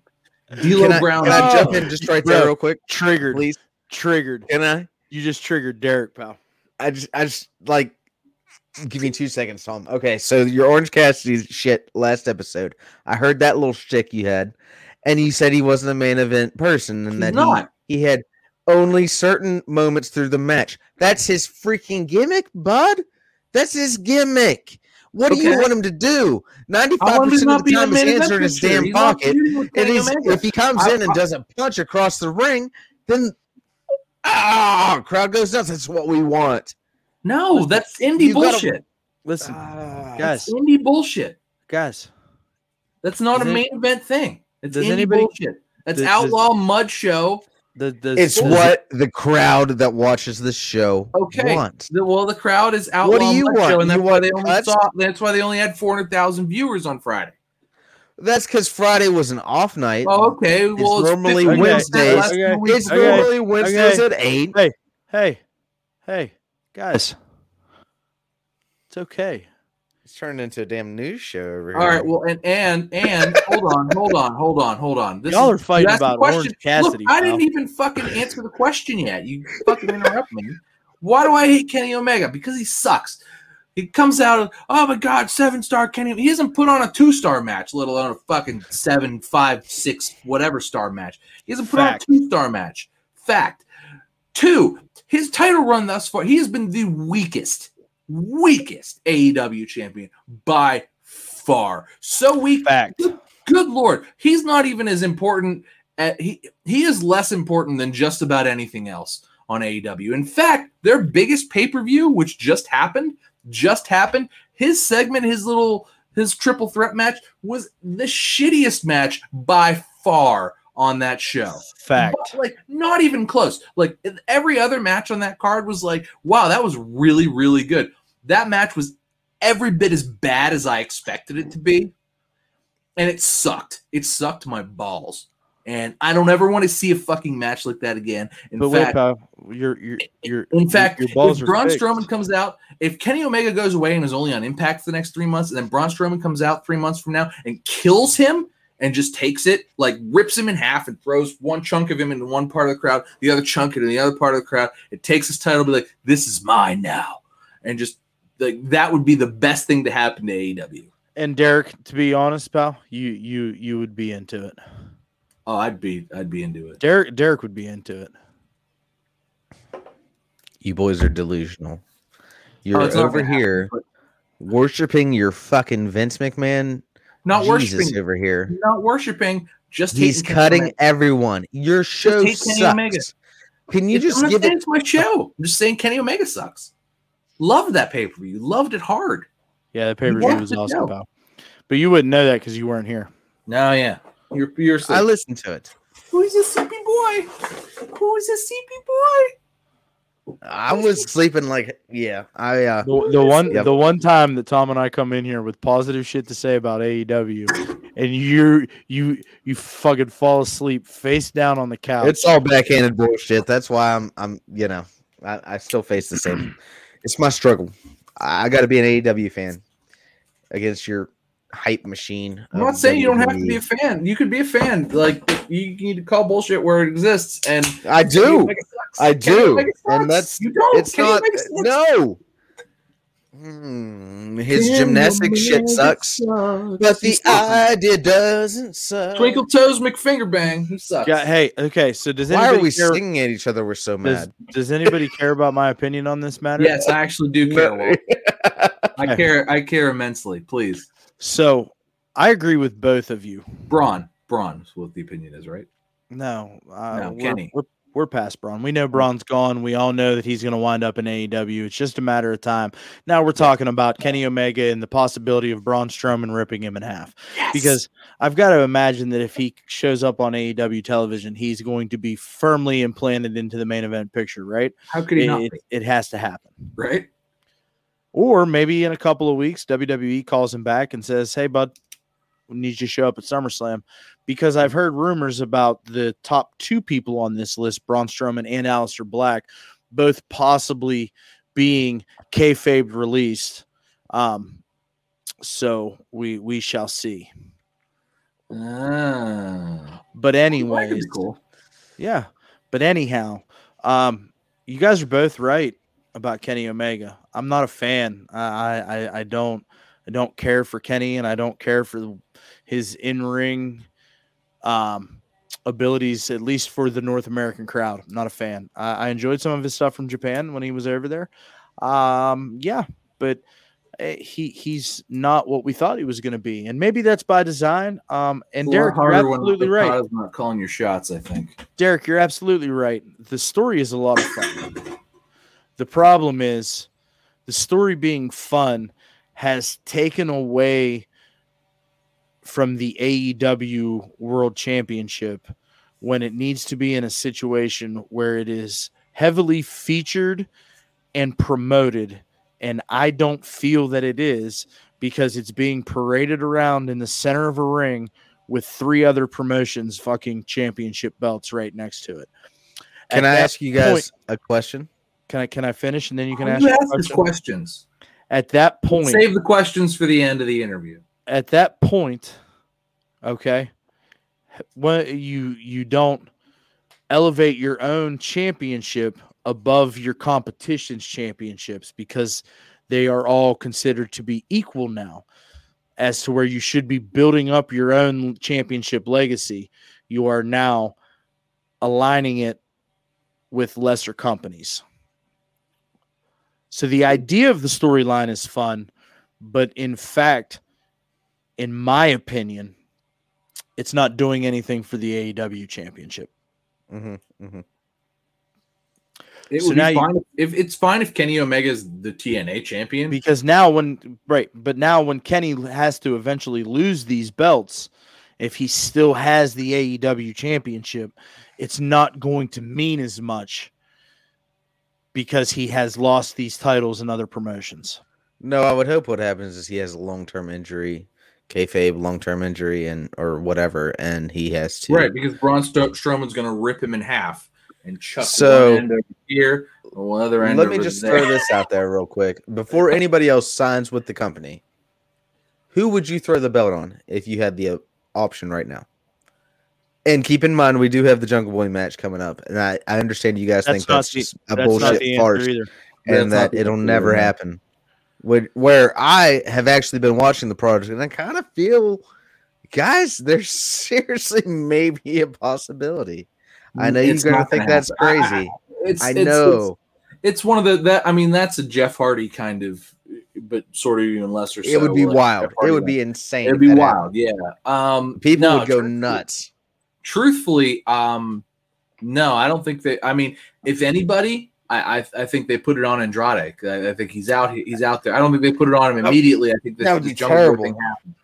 S4: Can
S1: D'Lo
S4: I,
S1: Brown.
S4: can I
S3: Oh.
S4: jump in just right there real quick,
S3: Triggered.
S4: please?
S3: Triggered.
S4: Can I?
S3: You just triggered Derek, pal.
S4: I just, I just like. Give me two seconds, Tom. Okay, so your Orange Cassidy shit last episode. I heard that little shtick you had, and you said he wasn't a main event person, and
S1: He's
S4: that
S1: not.
S4: he he had only certain moments through the match. That's his freaking gimmick, bud. That's his gimmick. What do you want him to do? Ninety-five
S1: want him to
S4: percent of the time,
S1: main
S4: his hands are in his damn
S1: He's
S4: pocket.
S1: feuding with
S4: If,
S1: Kenny
S4: he's,
S1: Omega.
S4: if he comes
S1: I-
S4: in and
S1: I-
S4: doesn't punch across the ring, then ah, crowd goes nuts. That's what we want.
S1: no, that's indie
S4: You gotta-
S1: bullshit.
S3: Listen,
S4: Ah.
S3: guys,
S1: That's indie bullshit.
S3: guys.
S1: That's not
S3: Does
S1: a
S3: it-
S1: main event thing. It's
S3: does
S1: indie
S3: anybody-
S1: bullshit. That's
S3: does- does-
S1: outlaw mud show.
S3: The, the,
S4: It's
S3: does-
S4: what the crowd that watches this show
S1: Okay.
S4: wants.
S1: The, well, the crowd is out.
S4: What do you want?
S1: show, and
S4: You
S1: that's why
S4: want
S1: they only
S4: cuts?
S1: saw. That's why they only had four hundred thousand viewers on Friday.
S4: That's because Friday was an off night.
S1: Oh, okay. Well,
S4: normally
S1: 50%
S3: Wednesdays.
S1: less
S3: Okay.
S4: it's.
S3: Okay.
S4: normally Wednesdays
S3: Okay.
S4: at eight.
S3: Hey, Hey, hey, guys. It's okay.
S4: It's turned into a damn news show over here.
S1: All right. Well, and and and (laughs) hold on, hold on, hold on, hold on. This
S3: Y'all
S1: is-
S3: are fighting
S1: you
S3: about. Orange Cassidy.
S1: Look, I didn't even fucking answer the question yet. You fucking interrupt me. Why do I hate Kenny Omega? Because he sucks. He comes out, oh my god, seven star Kenny. He hasn't put on a two star match, let alone a fucking seven, five, six, whatever star match. He hasn't put
S3: Fact.
S1: on a two star match. Fact. Two, his title run thus far, he has been the weakest, weakest AEW champion by far. So weak
S3: Fact.
S1: good lord he's not even as important at, he he is less important than just about anything else on AEW. In fact, their biggest pay-per-view which just happened, just happened, his segment, his little his triple threat match was the shittiest match by far on that show.
S3: Fact.
S1: But, like not even close. Like every other match on that card was like, wow, that was really really good. That match was every bit as bad as I expected it to be, and it sucked. It sucked my balls, and I don't ever want to see a fucking match like that again. In
S3: But wait,
S1: fact,
S3: pal. You're you're you're
S1: in fact,
S3: your
S1: if Braun
S3: fixed.
S1: Strowman comes out, if Kenny Omega goes away and is only on Impact for the next three months, and then Braun Strowman comes out three months from now and kills him and just takes it, like rips him in half and throws one chunk of him into one part of the crowd, the other chunk into the other part of the crowd, it takes his title, be like, "This is mine now," and just like that would be the best thing to happen to AEW.
S3: And Derek, to be honest, pal, you you you would be into it.
S1: Oh, I'd be, I'd be into it.
S3: Derek Derek would be into it.
S4: You boys are delusional. You're
S1: Oh,
S4: over
S1: gonna happen,
S4: here
S1: but-
S4: worshiping your fucking Vince McMahon.
S1: Not
S4: Jesus
S1: worshiping,
S4: over here.
S1: not worshiping, just
S4: He's
S1: hating Kenny
S4: cutting
S1: Omega.
S4: everyone. Your show
S1: hate Kenny Omega.
S4: sucks. Can you
S1: It's-
S4: just
S1: I'm
S4: give it?
S1: it's my show. I'm just saying Kenny Omega sucks. Loved that pay per view. Loved it hard.
S3: Yeah, the pay per view was awesome, pal. But you wouldn't know that because you weren't here.
S1: No, yeah. You're you're
S4: I listened to it.
S1: Who's a sleepy boy? Who's a sleepy boy?
S4: I was sleeping like yeah. I uh
S3: The, the one
S4: Yep.
S3: the one time that Tom and I come in here with positive shit to say about AEW, and you you you fucking fall asleep face down on the couch.
S4: it's all backhanded bullshit. That's why I'm I'm you know I, I still face the same. (clears throat) It's my struggle. I, I got to be an AEW fan against your hype machine.
S1: I'm not saying you don't have to be a fan. You could be a fan. Like you need to call bullshit where it exists. And
S4: I do.
S1: Omega sucks.
S4: I do. And that's-
S1: you don't.
S4: It's
S1: Kenny
S4: not.
S1: Omega sucks.
S4: No. Hmm, his
S1: Kenny
S4: gymnastic shit sucks,
S1: sucks.
S4: but the idea doesn't suck.
S1: Twinkle Toes McFingerbang. He sucks.
S3: Yeah, hey, okay. So does
S4: Why
S3: anybody
S4: are we
S3: care,
S4: singing at each other? We're so mad.
S3: does anybody care about my opinion on this matter?
S1: Yes, I actually do care. (laughs)
S4: No.
S1: Walt. I care. I care immensely. Please,
S3: So I agree with both of you.
S1: Braun. Braun is what the opinion is, right?
S3: No, uh,
S1: No,
S3: we're,
S1: Kenny.
S3: We're, we're past Braun. We know Braun's gone. We all know that he's going to wind up in AEW. It's just a matter of time. Now we're talking about Kenny Omega and the possibility of Braun Strowman ripping him in half.
S1: Yes.
S3: Because I've got to imagine that if he shows up on AEW television, he's going to be firmly implanted into the main event picture, right?
S1: how could he
S3: It,
S1: not?
S3: it, it has to happen.
S1: right?
S3: Or maybe in a couple of weeks, WWE calls him back and says, Hey, bud, we need you to show up at SummerSlam. Because I've heard rumors about the top two people on this list, Braun Strowman and Aleister Black, both possibly being kayfabe released. Um, so we we shall see.
S1: Ah,
S3: But anyways,
S1: cool.
S3: yeah. But anyhow, um, you guys are both right about Kenny Omega. I'm not a fan. I I, I- I don't I don't care for Kenny, and I don't care for his in ring um, abilities, at least for the North American crowd. I'm not a fan. I, I enjoyed some of his stuff from Japan when he was over there. Um, yeah, but eh, he he's not what we thought he was going to be, and maybe that's by design. Um, and Derek, you're absolutely right.
S1: not calling your shots. I think.
S3: Derek, you're absolutely right. The story is a lot of fun. the problem is the story being fun has taken away from the AEW World Championship when it needs to be in a situation where it is heavily featured and promoted. And I don't feel that it is because it's being paraded around in the center of a ring with three other promotions fucking championship belts right next to it.
S4: Can
S3: At
S4: I ask you guys
S3: point-
S4: a question?
S3: can I can I finish and then you can ask, your
S1: ask us
S3: question?
S1: questions.
S3: At that point,
S1: Save the questions for the end of the interview.
S3: at that point, okay, when you you don't elevate your own championship above your competition's championships because they are all considered to be equal now as to where you should be building up your own championship legacy. You are now aligning it with lesser companies. So the idea of the storyline is fun but in fact in my opinion it's not doing anything for the AEW championship.
S4: Hmm hmm
S1: It
S3: So
S1: would
S3: now
S1: be fine if, if it's fine if Kenny Omega is the TNA champion.
S3: because now when right but now when kenny has to eventually lose these belts if he still has the aew championship it's not going to mean as much because he has lost these titles in other promotions.
S4: No, I would hope what happens is he has a long term injury, kayfabe long term injury, and or whatever, and he has to.
S1: Right, because Braun Sto- Strowman's going to rip him in half and chuck
S4: So-
S1: one end over here, one other end
S4: Let me just
S1: there.
S4: throw this out there real quick (laughs) before anybody else signs with the company. Who would you throw the belt on if you had the uh, option right now? And keep in mind, we do have the Jungle Boy match coming up, and I, I understand you guys
S3: That's
S4: think that's
S3: the-
S4: just a
S3: that's
S4: bullshit farce,
S3: answer either
S1: That's
S4: and that it'll never
S1: either.
S4: happen. Where, where I have actually been watching the project, and I kind of feel, guys, there's (laughs) seriously maybe a possibility. I know you're gonna think
S1: gonna
S4: that's.
S1: I-
S4: crazy.
S1: It's,
S4: I
S1: it's-
S4: know.
S1: It's, it's one of the that I mean that's a Jeff Hardy kind of, but sort of even lesser.
S4: it would be
S1: like
S4: wild. It would be insane.
S1: It'd be wild,
S4: happened.
S1: yeah. Um,
S4: People
S1: no,
S4: would go
S1: truthfully-
S4: nuts.
S1: Truthfully, um, no, I don't think that. I mean, if anybody, I I, I think they put it on Andrade. I, I think he's out. He's out there. I don't think they put it on him immediately. I think this,
S4: that would be
S1: Jungle
S4: terrible.
S1: thing happened.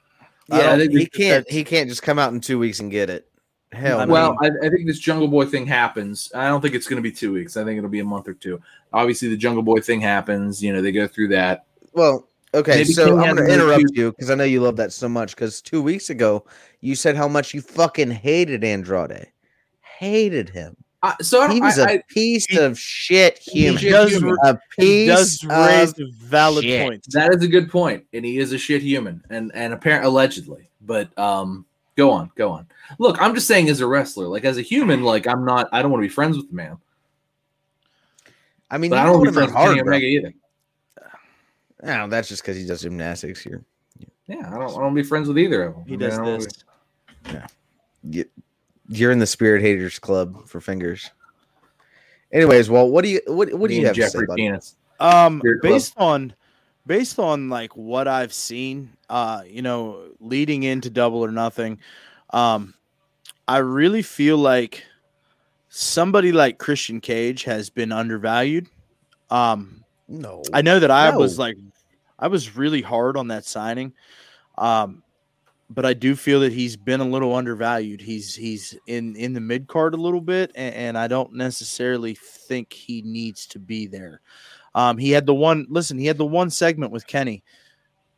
S1: Yeah,
S4: he can't. He can't just come out in two weeks and get it. Hell.
S1: Well, I, I think this Jungle Boy thing happens. I don't think it's going to be two weeks. I think it'll be a month or two. Obviously, the Jungle Boy thing happens. You know, they go through that.
S4: well, okay.
S1: Maybe
S4: so
S1: King
S4: I'm going to interrupt
S1: two-
S4: you because I know you love that so much. Because two weeks ago, you said how much you fucking hated Andrade, hated him.
S1: Uh, so I
S4: He was
S1: I-
S4: a
S1: I-
S4: piece
S3: he-
S4: of shit
S3: he
S4: human.
S3: does,
S1: human.
S4: A
S3: he
S4: piece
S3: does raise
S4: of
S3: valid
S4: shit.
S3: points
S1: that is a good point, and he is a shit human, and and apparent allegedly. But um, go on, go on. Look, I'm just saying, as a wrestler, like as a human, like I'm not. I don't want to be friends with the man,
S4: I mean,
S1: I don't
S4: want
S1: want to be
S4: at
S1: friends with Kenny
S4: hard, bro.
S1: Omega either.
S4: No, that's just because he does gymnastics here.
S1: Yeah, I don't. I don't want to be friends with either of them.
S3: he
S1: I mean,
S3: does this
S1: wanna
S4: You- You're in the Spirit Haters Club for fingers. Anyways, well, what do you what what do you have
S1: and
S4: to say, buddy?
S1: Penis.
S3: Um,
S1: Spirit Club.
S3: based on based on like what I've seen, uh, you know, leading into Double or Nothing, um, I really feel like somebody like Christian Cage has been undervalued. Um,
S4: No,
S3: I know that I
S4: No.
S3: was like, I was really hard on that signing, um, but I do feel that he's been a little undervalued. He's he's in in the mid card a little bit, and, and I don't necessarily think he needs to be there. Um, he had the one listen, he had the one segment with Kenny,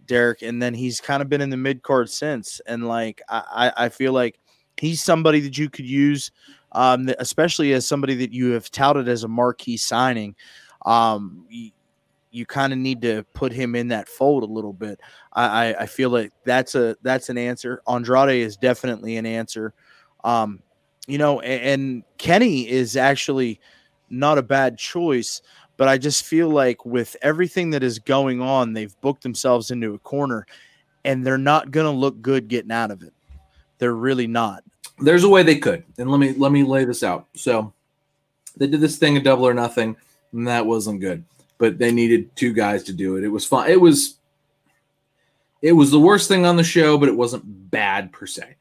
S3: Derek, and then he's kind of been in the mid card since. And like I, I feel like he's somebody that you could use, um, especially as somebody that you have touted as a marquee signing. Um, you kind of need to put him in that fold a little bit. I, I, feel like that's a that's an answer. Andrade is definitely an answer. Um, you know, and, and Kenny is actually not a bad choice, but I just feel like with everything that is going on, they've booked themselves into a corner, and they're not going to look good getting out of it. They're really not.
S1: There's a way they could, and let me let me lay this out. So they did this thing a double or nothing, and that wasn't good. But they needed two guys to do it. It was fun. It was it was the worst thing on the show, but it wasn't bad per se.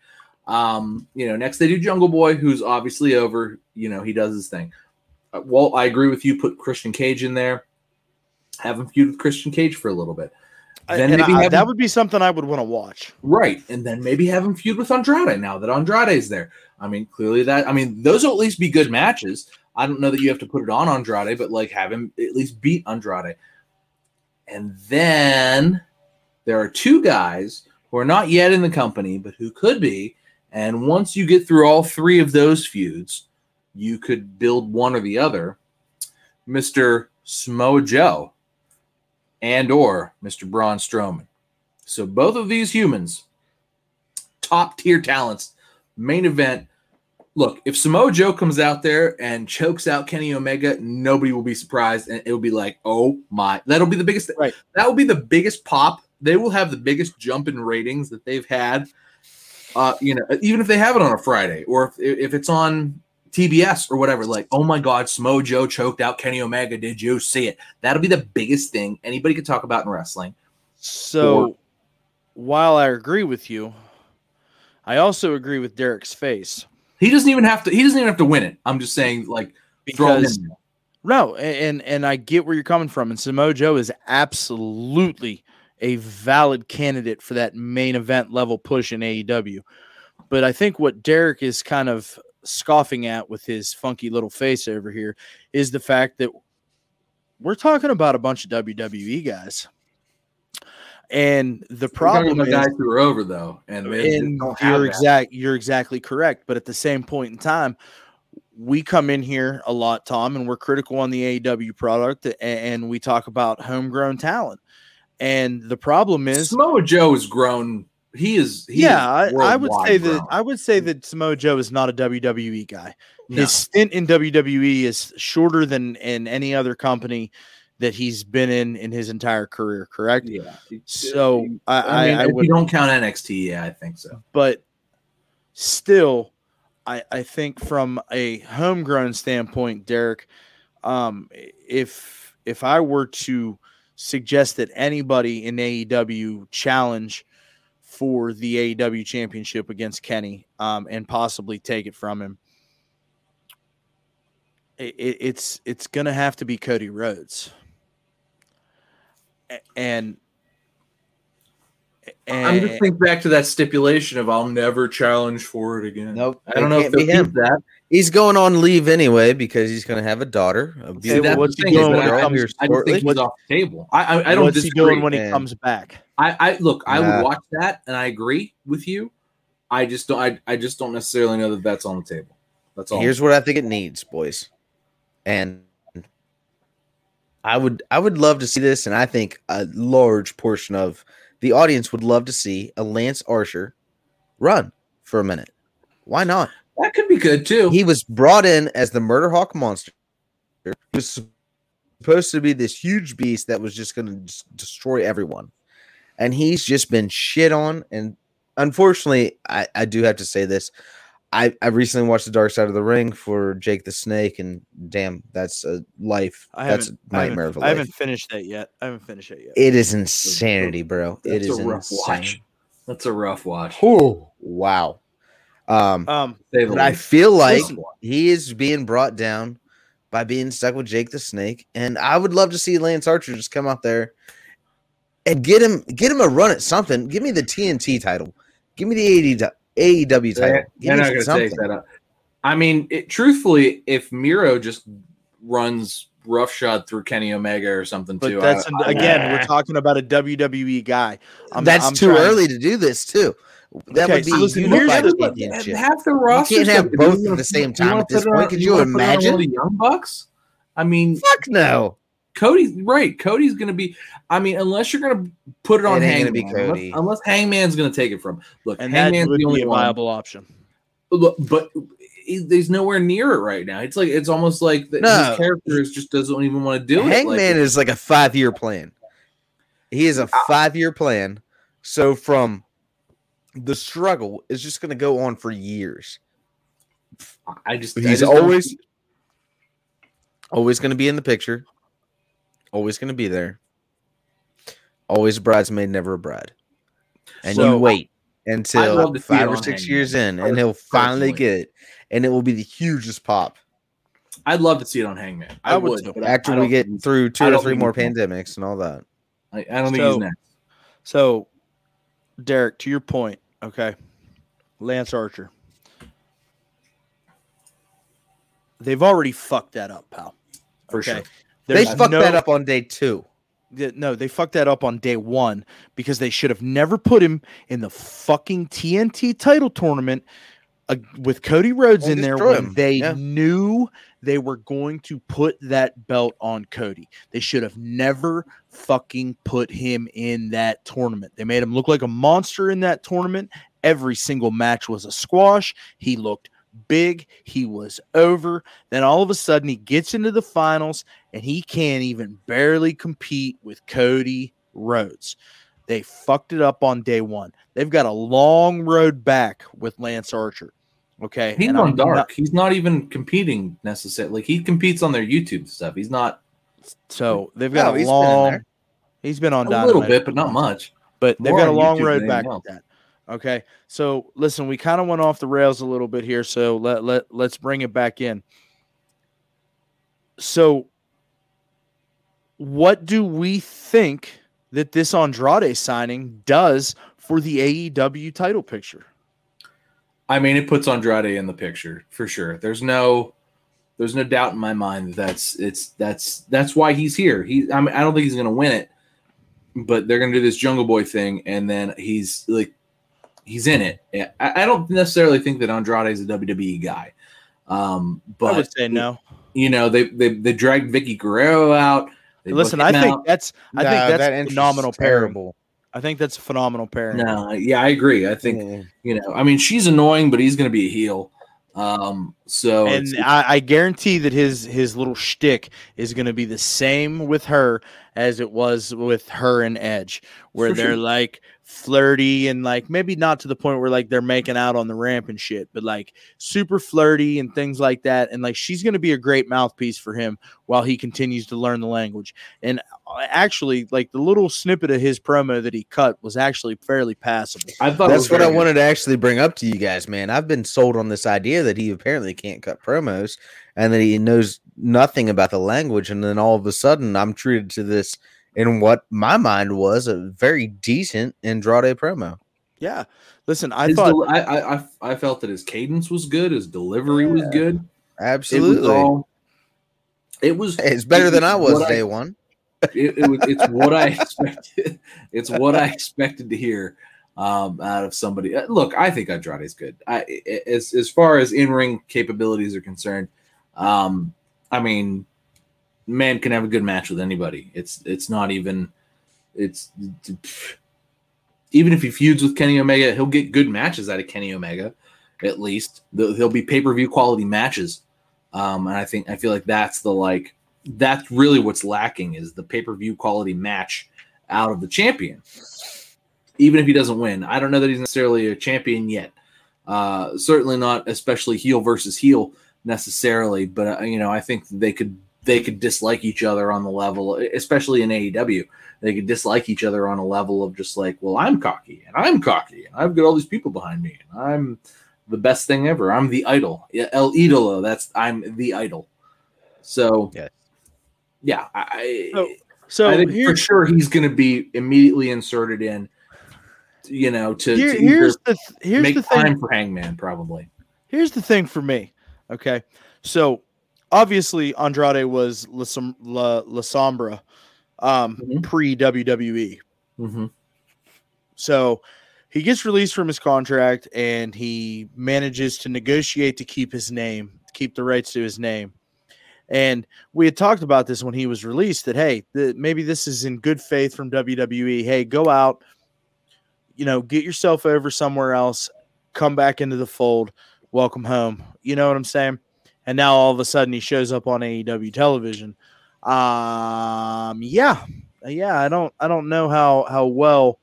S1: Um, you know, next they do Jungle Boy, who's obviously over. You know, he does his thing. Uh, well, I agree with you. Put Christian Cage in there. Have him feud with Christian Cage for a little bit.
S3: Then maybe I, that him, would be something I would want to watch.
S1: Right. And then maybe have him feud with Andrade now that Andrade's there. I mean, clearly that I mean, those will at least be good matches. I don't know that you have to put it on Andrade, but like have him at least beat Andrade. And then there are two guys who are not yet in the company, but who could be. And once you get through all three of those feuds, you could build one or the other. Mr. Samoa Joe and or Mr. Braun Strowman. So both of these humans, top tier talents, main event. Look, if Samoa Joe comes out there and chokes out Kenny Omega, nobody will be surprised, and it will be like, oh my, that'll be the biggest.
S3: Right.
S1: That will be the biggest pop. They will have the biggest jump in ratings that they've had. Uh, you know, even if they have it on a Friday, or if, if it's on TBS or whatever, like, oh my God, Smo Joe choked out Kenny Omega. Did you see it? That'll be the biggest thing anybody could talk about in wrestling.
S3: So or, while I agree with you, I also agree with Derek's face.
S1: He doesn't even have to. He doesn't even have to win it. I'm just saying, like,
S3: because no, and and I get where you're coming from. And Samoa Joe is absolutely a valid candidate for that main event level push in AEW. But I think what Derek is kind of scoffing at with his funky little face over here is the fact that we're talking about a bunch of WWE guys. And the problem is
S1: guys who are over though,
S3: and, and you're exact you're exactly correct. But at the same point in time, we come in here a lot, Tom, and we're critical on the AEW product, and we talk about homegrown talent. And the problem is
S1: Samoa Joe is grown he is. He
S3: yeah,
S1: is
S3: I, would say that I would say that Samoa Joe is not a WWE guy. No. His stint in WWE is shorter than in any other company that he's been in in his entire career. Correct?
S1: Yeah.
S3: So I, I,
S1: mean,
S3: I,
S1: would, you don't count NXT, yeah, I think so.
S3: But still, I I think from a homegrown standpoint, Derek, um, if if I were to suggest that anybody in AEW challenge for the AEW championship against Kenny um, and possibly take it from him. It, it's it's going to have to be Cody Rhodes. And,
S1: and I'm just think back to that stipulation of I'll never challenge for it again.
S4: Nope, I don't know if be him. that. He's going on leave anyway because he's going to have a daughter. A
S3: beautiful, what's he doing when he comes?
S1: I don't think he's off the table. I I, I don't.
S3: What's
S1: disagree.
S3: he doing when he comes back?
S1: I, I look, I would watch that, and I agree with you. I just don't. I, I just don't necessarily know that that's on the table. That's all.
S4: Here's what I think it needs, boys, and I would I would love to see this, and I think a large portion of the audience would love to see a Lance Archer run for a minute. Why not?
S1: That could be good too.
S4: He was brought in as the Murder Hawk monster. He was supposed to be this huge beast that was just going to destroy everyone and he's just been shit on. And unfortunately, I, I do have to say this. I, I recently watched the Dark Side of the Ring for Jake the Snake, and damn, that's a life.
S3: I
S4: that's a nightmare
S3: of
S4: a
S3: life. I haven't finished that yet. I haven't finished it yet.
S4: It is insanity, bro.
S1: That's
S4: it is
S1: a rough
S4: insane.
S1: watch. That's a rough watch.
S4: Oh wow. Um,
S3: um
S4: but I feel like he is being brought down by being stuck with Jake the Snake, and I would love to see Lance Archer just come out there and get him get him a run at something. Give me the TNT title. Give me the AEW title.
S1: They're not going to take that up. I mean, it, truthfully, if Miro just runs roughshod through Kenny Omega or something
S3: but
S1: too.
S3: That's I, again, I, we're talking about a WWE guy.
S4: I'm, that's I'm too trying. early to do this too. That okay, would be so listen,
S1: unified championship. Half the roster.
S4: You can't have both at the same time at this point. Could you, imagine
S1: the Young Bucks? I mean,
S4: fuck no.
S1: Cody's right. Cody's going to be. I mean, unless you're going to put it on
S4: It
S1: Hangman,
S4: be
S1: unless,
S4: Cody.
S1: unless Hangman's going to take it from. Look,
S3: And that
S1: Hangman's
S3: would
S1: the
S3: be
S1: only
S3: a
S1: one.
S3: viable option.
S1: Look, but he- he's nowhere near it right now. It's like it's almost like the,
S4: No.
S1: his character is just doesn't even want to do it.
S4: Hangman
S1: Like,
S4: is like a five year plan. He is a ah. five year plan. So from the struggle is just going to go on for years.
S1: I just I
S4: He's
S1: just
S4: always always going to be in the picture. Always going to be there. Always a bridesmaid, never a bride. And
S3: So-
S4: you wait until
S1: love to see it
S4: five or six
S1: Hangman,
S4: years in, and he'll finally get it, and it will be the hugest pop
S1: I'd love to see it on Hangman. I,
S3: I would
S1: would,
S3: too.
S1: but I-
S4: after
S1: I
S4: we get through two or three more pandemics and all that.
S1: I, I don't think
S3: So-
S1: he's next.
S3: So, Derek, to your point, okay, Lance Archer, they've already fucked that up, pal.
S1: For
S3: Okay.
S1: sure.
S4: They
S3: There's
S4: fucked
S3: no-
S4: that up on day two.
S3: No, they fucked that up on day one because they should have never put him in the fucking TNT title tournament uh, with Cody Rhodes in there when
S4: him.
S3: they
S4: Yeah.
S3: knew they were going to put that belt on Cody. They should have never fucking put him in that tournament. They made him look like a monster in that tournament. Every single match was a squash. He looked big. He was over. Then all of a sudden, he gets into the finals and he can't even barely compete with Cody Rhodes. They fucked it up on day one. They've got a long road back with Lance Archer. Okay.
S1: He's
S3: and
S1: on
S3: I'm
S1: dark.
S3: not-
S1: he's not even competing necessarily. Like he competes on their YouTube stuff. He's not
S3: so they've got
S4: No,
S3: a
S4: he's been
S3: long. He's been on
S1: a little bit, but not much.
S3: but they've got a long
S1: YouTube
S3: road back with that. Okay, so listen, we kind of went off the rails a little bit here, so let let let's bring it back in. So, what do we think that this Andrade signing does for the AEW title picture?
S1: I mean, it puts Andrade in the picture for sure. There's no, there's no doubt in my mind that that's it's that's that's why he's here. He, I mean, I don't think he's gonna win it, but they're gonna do this Jungle Boy thing, and then he's like, he's in it. I, I don't necessarily think that Andrade is a WWE guy, um, but
S3: I would say no.
S1: you know, they they they dragged Vickie Guerrero out. They
S3: Listen, I think
S1: out.
S3: that's I
S4: Nah,
S3: think that's
S4: that
S3: a
S4: entrance
S3: phenomenal
S4: is
S3: pairing.
S4: terrible.
S3: I think that's a phenomenal pairing.
S1: no, yeah, I agree. I think
S4: Yeah.
S1: you know, I mean, she's annoying, but he's going to be a heel. Um, so
S3: and
S1: it's-
S3: I, I guarantee that his his little shtick is going to be the same with her as it was with her and Edge, where (laughs) they're
S1: sure.
S3: like flirty and like maybe not to the point where like they're making out on the ramp and shit, but like super flirty and things like that. And like she's going to be a great mouthpiece for him while he continues to learn the language. And uh, actually, like the little snippet of his promo that he cut was actually fairly passable.
S1: I thought
S4: That's what I
S1: good.
S4: wanted to actually bring up to you guys, man. I've been sold on this idea that he apparently can't cut promos and that he knows nothing about the language. And then all of a sudden, I'm treated to this in what my mind was a very decent Andrade promo.
S3: Yeah. Listen, I
S1: His
S3: thought
S1: del- I, I I I felt that his cadence was good, his delivery was
S4: Yeah.
S1: good. It was
S4: Absolutely.
S1: all. It was.
S4: it's better than I was
S1: what
S4: day one.
S1: It, it was. (laughs) It's what I expected. It's what I expected to hear um, out of somebody. Uh, Look, I think Andrade's good. I I- as as far as in ring capabilities are concerned, um, I mean, man can have a good match with anybody. It's it's not even. It's even if he feuds with Kenny Omega, he'll get good matches out of Kenny Omega. At least he'll be pay per view quality matches. Um, and I think I feel like that's the like that's really what's lacking is the pay per view quality match out of the champion. Even if he doesn't win, I don't know that he's necessarily a champion yet. Uh, certainly not, especially heel versus heel necessarily. But uh, you know, I think they could they could dislike each other on the level, especially in AEW. They could dislike each other on a level of just like, well, I'm cocky and I'm cocky and I've got all these people behind me and I'm the best thing ever. I'm the idol. El Idolo. That's I'm the idol. So
S4: Yes.
S1: yeah, I,
S3: So- so
S1: I think for sure he's going to be immediately inserted in. You know, to,
S3: here,
S1: to
S3: here's the th- here's
S1: make
S3: the thing.
S1: time for Hangman probably.
S3: Here's the thing for me. Okay. So obviously Andrade was La, La, La Sombra um,
S1: Mhm.
S3: pre WWE.
S1: Mm-hmm.
S3: So he gets released from his contract and he manages to negotiate to keep his name, keep the rights to his name. And we had talked about this when he was released that, hey, the, maybe this is in good faith from WWE. Hey, go out, you know, get yourself over somewhere else, come back into the fold, welcome home. You know what I'm saying? And now all of a sudden he shows up on AEW television. Um, yeah, yeah, I don't, I don't know how how well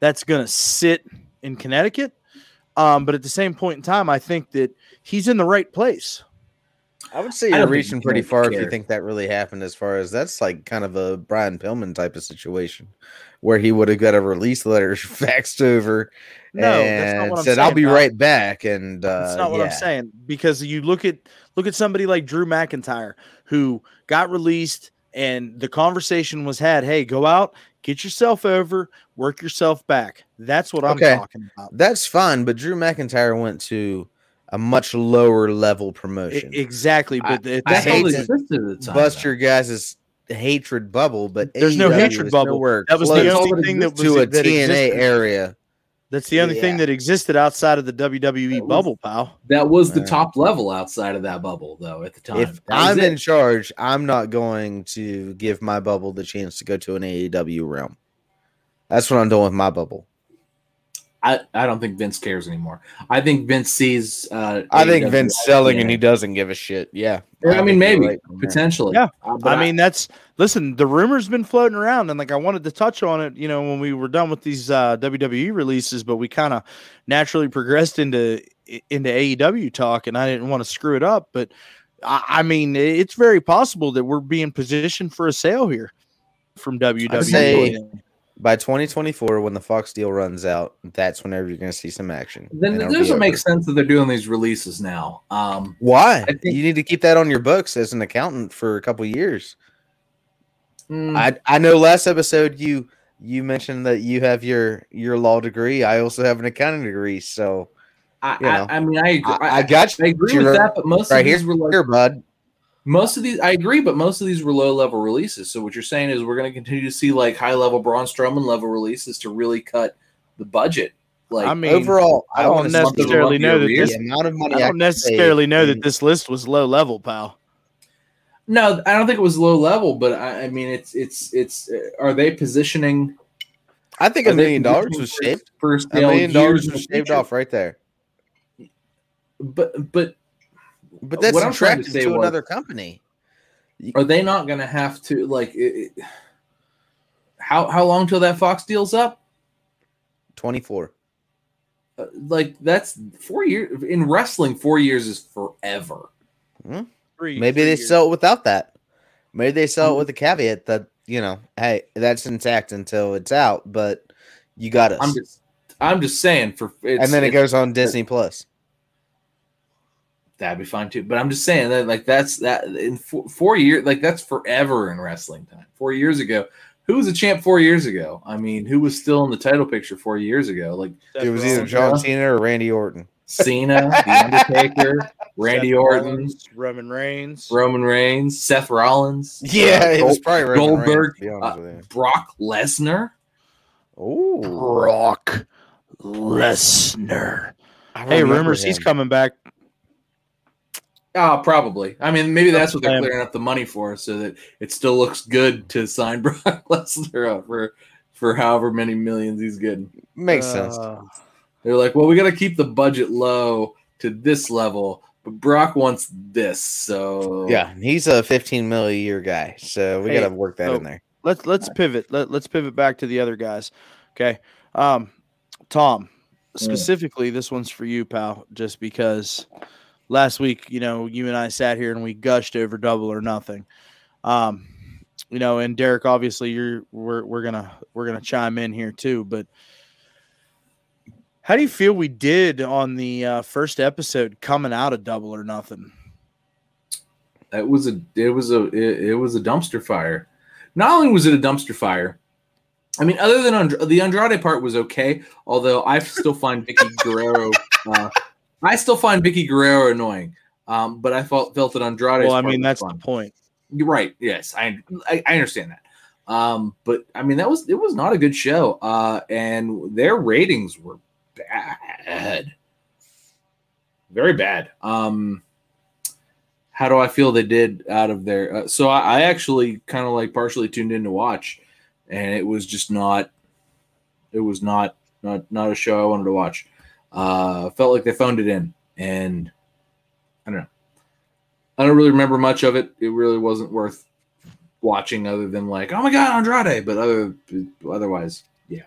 S3: that's gonna sit in Connecticut. Um, but at the same point in time, I think that he's in the right place.
S4: I would say you're reaching pretty
S5: would
S4: far if you think that really happened. As far as that's like kind of a Brian Pillman type of situation, where he would have got a release letter (laughs) faxed over
S3: No,
S4: and
S3: that's not what I'm
S4: said, "I'll be
S3: pal.
S4: right back." And uh,
S3: That's not what I'm saying because you look at look at somebody like Drew McIntyre who got released and the conversation was had, "Hey, go out, get yourself over, work yourself back." That's what I'm
S4: Okay.
S3: talking about.
S4: That's fine, but Drew McIntyre went to a much lower level promotion.
S3: exactly, but at the
S4: I
S3: same
S4: hate to
S5: that existed at the time.
S4: Bust your guys' hatred bubble, but
S3: There's no hatred bubble.
S4: nowhere
S3: That was the only thing that was
S4: to a
S3: that
S4: TNA
S3: existed.
S4: area.
S3: That's the only thing that existed outside of the WWE
S5: was-
S3: bubble, pal.
S1: That was the top level outside of that bubble, though. At the time,
S4: If I'm
S1: it.
S4: in charge, I'm not going to give my bubble the chance to go to an AEW realm. That's what I'm doing with my bubble.
S1: I, I don't think Vince cares anymore. I think Vince sees. Uh,
S4: I think
S1: AEW
S4: Vince selling and he doesn't give a shit. Yeah.
S1: I mean, maybe
S4: right
S1: potentially.
S3: Yeah.
S1: Uh, but
S3: I mean, that's listen. The rumors been floating around, and like I wanted to touch on it, you know, when we were done with these uh, WWE releases, but we kind of naturally progressed into into AEW talk, and I didn't want to screw it up. But I, I mean, it's very possible that we're being positioned for a sale here from WWE.
S4: say- By 2024, when the Fox deal runs out, that's whenever you're going to see some action.
S1: then it doesn't make sense that they're doing these releases now. Um,
S4: Why?
S1: Think-
S4: you need to keep that on your books as an accountant for a couple years.
S1: mm,
S4: I I know last episode you you mentioned that you have your your law degree. I also have an accounting degree, so
S1: I,
S4: you know,
S1: I, I mean, I agree.
S4: I, I got you
S1: I agree with that, but most
S4: right
S1: of
S4: here,
S1: these were like
S4: here, bud.
S1: Most of these. I agree, but most of these were low level releases. So what you're saying is we're going to continue to see like high level Braun Strowman level releases to really cut the budget. Like
S3: I mean,
S4: Overall,
S3: I
S4: I,
S3: don't
S4: want to see
S3: necessarily know that this.
S4: amount of money
S3: I
S4: I
S3: don't
S4: can
S3: necessarily
S4: save
S3: know that this list was low level, pal.
S1: No, I don't think it was low level, but I, I mean, it's it's it's. Uh, are they positioning?
S4: I think a million dollars was shaved.
S1: For
S4: A million dollars was shaved off right there.
S1: But but
S4: But that's
S1: What I'm trying to say
S4: to
S1: was-
S4: another company.
S1: are they not going to have to like? It, it- how how long till that Fox deal's up?
S4: Twenty four.
S1: Uh, like that's four years in wrestling. Four years is forever.
S3: Three-
S4: Maybe
S3: three
S4: they
S3: years.
S4: sell it without that. Maybe they sell
S1: Mm-hmm.
S4: it with a caveat that you know, hey, that's intact until it's out, but you got us.
S1: I'm just I'm just saying for it's,
S4: and then it goes on Disney Plus.
S1: That'd be fine too. But I'm just saying that like that's that in four, four years like that's forever in wrestling time. Four years ago, who was a champ four years ago? I mean, who was still in the title picture four years ago? Like
S4: It was either John
S1: Yeah.
S4: Cena or Randy Orton.
S1: Cena, (laughs) The Undertaker, Randy
S3: Seth
S1: Orton,
S3: Rollins, Roman Reigns.
S1: Roman Reigns, Seth Rollins, (laughs)
S4: Yeah,
S1: uh,
S4: it was probably Roman Reigns,
S1: Goldberg,
S4: to
S1: uh, Brock Lesnar.
S4: Oh,
S3: Brock Lesnar. Hey,
S4: remember
S3: rumors he's coming back.
S1: Oh, probably. I mean, maybe that's what they're clearing up the money for, so that it still looks good to sign (laughs) Brock Lesnar up for for however many millions he's getting.
S4: Makes sense.
S3: Uh,
S1: They're like, well, we got to keep the budget low to this level, but Brock wants this, so
S4: Yeah, he's a 15 mil a year guy, so we
S3: Hey,
S4: got to work that
S3: so-
S4: in there.
S3: let's let's pivot. Let, let's pivot back to the other guys. Okay. Um, Tom, specifically, this one's for you, pal, just because last week, you know, you and I sat here and we gushed over double or nothing. Um, you know, and Derek, obviously you're we're we're gonna we're gonna chime in here too, but how do you feel we did on the uh, first episode coming out of double or nothing?
S1: it was a it was a it, it was a dumpster fire. Not only was it a dumpster fire, I mean, other than And- the Andrade part was okay. Although I still find Vickie Guerrero, uh, I still find Vickie Guerrero annoying. Um, but I felt felt that Andrade.
S3: Well, I mean, that's the point.
S1: You're right. Yes, I, I I understand that. Um, but I mean, that was it was not a good show. Uh, and their ratings were bad, very bad. Um, how do I feel they did out of there? Uh, so I, I actually kind of like partially tuned in to watch, and it was just not. It was not not not a show I wanted to watch. Uh, felt like they phoned it in, and I don't know. I don't really remember much of it. It really wasn't worth watching, other than like, oh my god, Andrade. But other otherwise, yeah.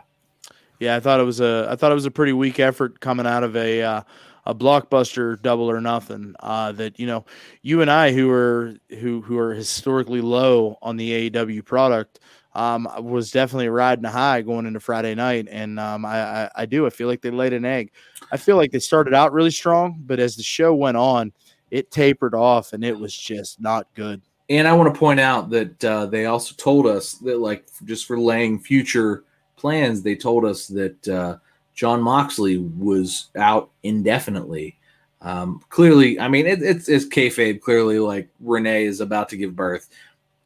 S3: Yeah, I thought it was a I thought it was a pretty weak effort coming out of a uh, a blockbuster double or nothing. Uh, that you know, you and I who are who who are historically low on the AEW product. Um, was definitely riding high going into Friday night, and um, I, I, I do. I feel like they laid an egg. I feel like they started out really strong, but as the show went on, it tapered off, and it was just not good.
S1: And I want to point out that uh, they also told us that, like, just for laying future plans, they told us that uh, Jon Moxley was out indefinitely. Um, clearly, I mean, it, it's, it's kayfabe. Clearly, like Renee is about to give birth.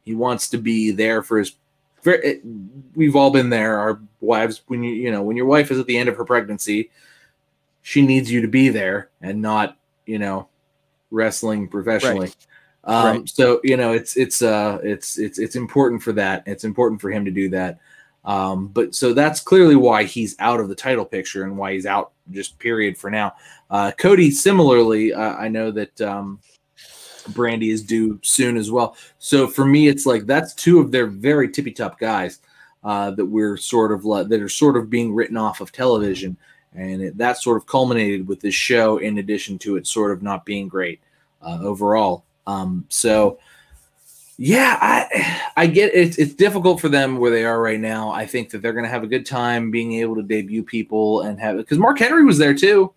S1: He wants to be there for his. It, we've all been there. Our wives, when you you know, when your wife is at the end of her pregnancy, she needs you to be there and not you know wrestling professionally.
S3: Right.
S1: Um,
S3: Right.
S1: So you know, it's it's uh it's it's it's important for that. It's important for him to do that. Um, but so that's clearly why he's out of the title picture and why he's out just period for now. Uh, Cody, similarly, uh, I know that um, Brandi is due soon as well. So for me, it's like that's two of their very tippy top guys uh, that we're sort of le- that are sort of being written off of television, and it, that sort of culminated with this show. In addition to it sort of not being great uh, overall, um, so yeah, I I get it. It's difficult for them where they are right now. I think that they're going to have a good time being able to debut people and have it because Mark Henry was there too.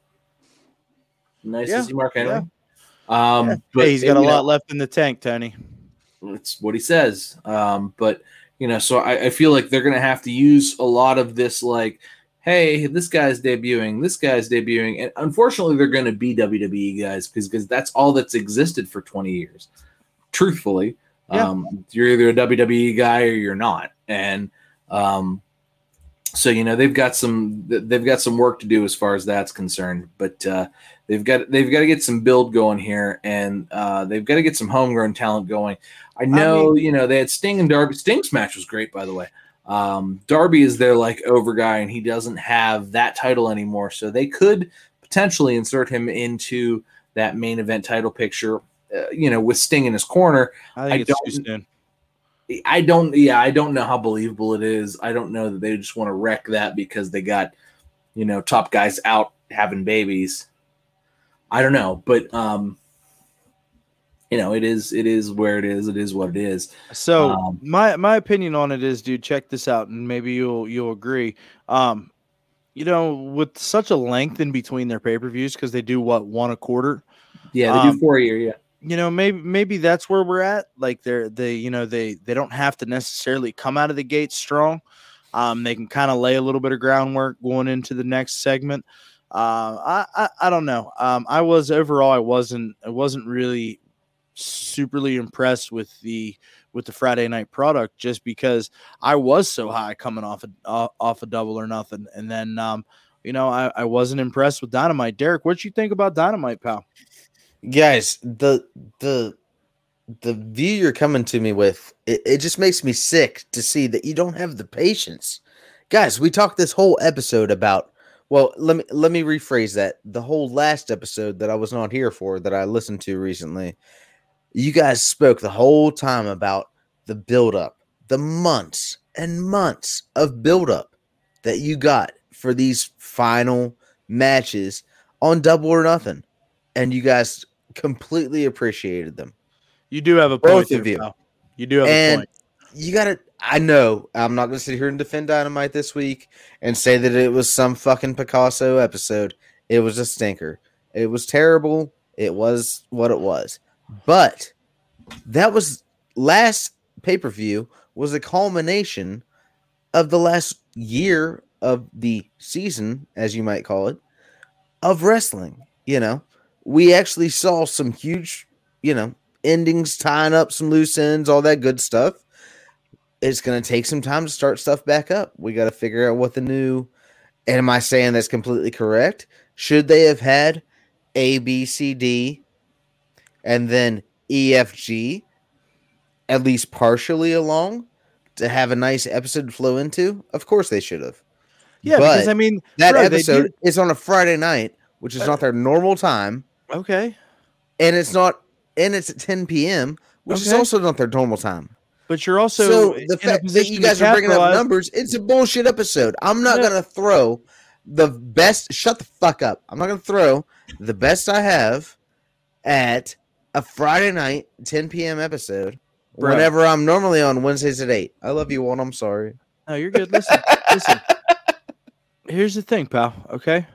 S1: Nice
S3: Yeah,
S1: to see Mark Henry.
S3: yeah.
S1: Um, (laughs) but
S3: hey, he's got a
S1: you know,
S3: lot left in the tank, Tony.
S1: it's what he says. Um, but you know, so I, I feel like they're gonna have to use a lot of this, like, hey, this guy's debuting, this guy's debuting, and unfortunately, they're gonna be WWE guys because because that's all that's existed for twenty years. Truthfully,
S3: Yeah.
S1: um, you're either a WWE guy or you're not, and um, so you know they've got some they've got some work to do as far as that's concerned, but. uh They've got they've got to get some build going here, and uh, they've got to get some homegrown talent going. I know, you know, they had Sting and Darby. Sting's match was great, by the way. Um, Darby is their like over guy, and he doesn't have that title anymore, so they could potentially insert him into that main event title picture. Uh, you know, with Sting in his corner.
S3: I think
S1: I
S3: it's too soon.
S1: I don't, yeah, I don't know how believable it is. I don't know that they just want to wreck that because they got, you know, top guys out having babies. I don't know, but um, you know, it is, it is where it is. It is what it is.
S3: So
S1: Um,
S3: my my opinion on it is, dude, check this out, and maybe you'll you'll agree. Um, you know, with such a length in between their pay per views, because they do what one a quarter.
S1: Yeah, they
S3: Um,
S1: do four a year. Yeah.
S3: You know, maybe maybe that's where we're at. Like they're they you know they they don't have to necessarily come out of the gate strong. Um, they can kind of lay a little bit of groundwork going into the next segment. Uh, I, I I don't know. Um, I was overall I wasn't I wasn't really superly impressed with the with the Friday night product just because I was so high coming off a off a double or nothing, and then um, you know I, I wasn't impressed with Dynamite. Derek, what you think about Dynamite, pal?
S4: Guys the the the view you're coming to me with it, it just makes me sick to see that you don't have the patience. Guys we talked this whole episode about well let me let me rephrase that. The whole last episode that i was not here for that i listened to recently you guys spoke the whole time about the buildup the months and months of buildup that you got for these final matches on double or nothing and you guys completely appreciated them.
S3: You do have a
S4: Both
S3: point,
S4: of
S3: there,
S4: you.
S3: pal. You do have a point.
S4: you got to, I know I'm not going to sit here and defend Dynamite this week and say that it was some fucking Picasso episode. It was a stinker. It was terrible. It was what it was. But that was last pay per view was a culmination of the last year of the season, as you might call it, of wrestling. You know, we actually saw some huge, you know, endings, tying up some loose ends, all that good stuff. It's going to take some time to start stuff back up. We got to figure out what the new. And am I saying that's completely correct? Should they have had A, B, C, D, and then EFG at least partially along to have a nice episode to flow into? Of course they should have.
S3: Yeah,
S4: But
S3: because I mean
S4: That
S3: bro,
S4: episode is on a Friday night, which is uh, not their normal time,
S3: okay,
S4: and it's not and it's at 10 p.m., which is also not their normal time.
S3: but you're also
S4: So,
S3: in
S4: the
S3: a
S4: fact that you guys are bringing up numbers, it's a bullshit episode. I'm not
S3: Yeah.
S4: gonna throw the best. Shut the fuck up. I'm not gonna throw the best I have at a Friday night 10 p.m. episode.
S3: Bro.
S4: Whenever I'm normally on Wednesdays at eight. I love you, one. I'm sorry.
S3: No, you're good. Listen, listen. (laughs) Here's the thing, pal. Okay,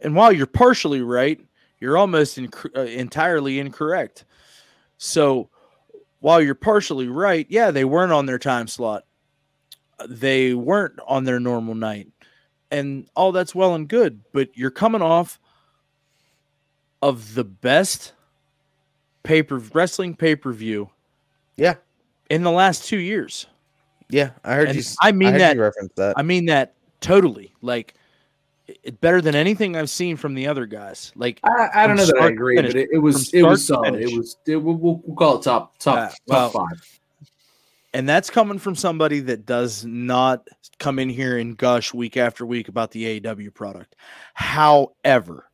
S3: and while you're partially right, you're almost inc- uh, entirely incorrect. So, while you're partially right, yeah, they weren't on their time slot. They weren't on their normal night, and all that's well and good. But you're coming off of the best paper wrestling pay per view,
S4: Yeah.
S3: in the last two years.
S4: Yeah, I heard
S3: And
S4: you.
S3: I mean
S4: heard
S3: that
S4: you reference that.
S3: I mean that totally. Like it, better than anything I've seen from the other guys. Like
S1: I, I don't know that I agree,
S3: finish.
S1: but it, it was it was solid. It was it, we'll, we'll we'll call it top top
S3: Uh,
S1: top
S3: well,
S1: five.
S3: and that's coming from somebody that does not come in here and gush week after week about the AEW product. However,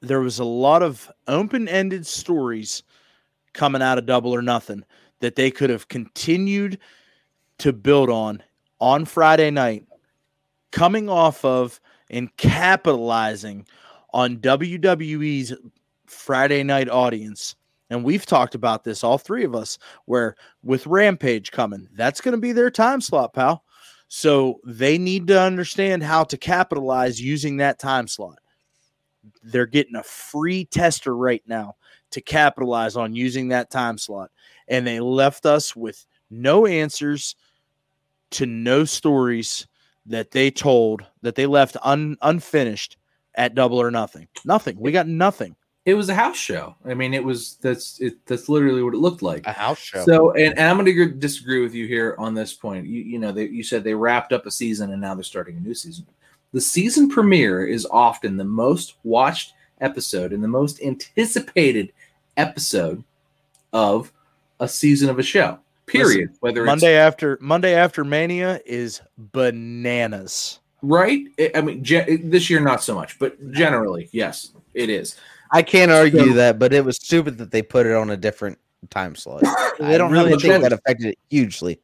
S3: there was a lot of open-ended stories coming out of Double or Nothing that they could have continued to build on on Friday night, coming off of and capitalizing on WWE's Friday night audience. And we've talked about this, all three of us, where with Rampage coming, that's going to be their time slot, pal. So they need to understand how to capitalize using that time slot. They're getting a free tester right now to capitalize on using that time slot. And they left us with no answers to no stories that they told that they left un, unfinished at double or nothing. Nothing. We got nothing.
S1: It was a house show. I mean, it was that's it. That's literally what it looked like.
S4: a house show.
S1: So, and, and I'm going to disagree with you here on this point. You, you know, they, you said they wrapped up a season and now they're starting a new season. The season premiere is often the most watched episode and the most anticipated episode of a season of a show. Period. Whether
S3: Monday after Monday after Mania is bananas.
S1: right, I- I mean, ge- this year not so much, but generally, yes, it is.
S4: I can't argue
S1: So-
S4: that, but it was stupid that they put it on a different time slot. (coughs)
S3: They don't
S4: really think
S3: choice.
S4: that affected it hugely.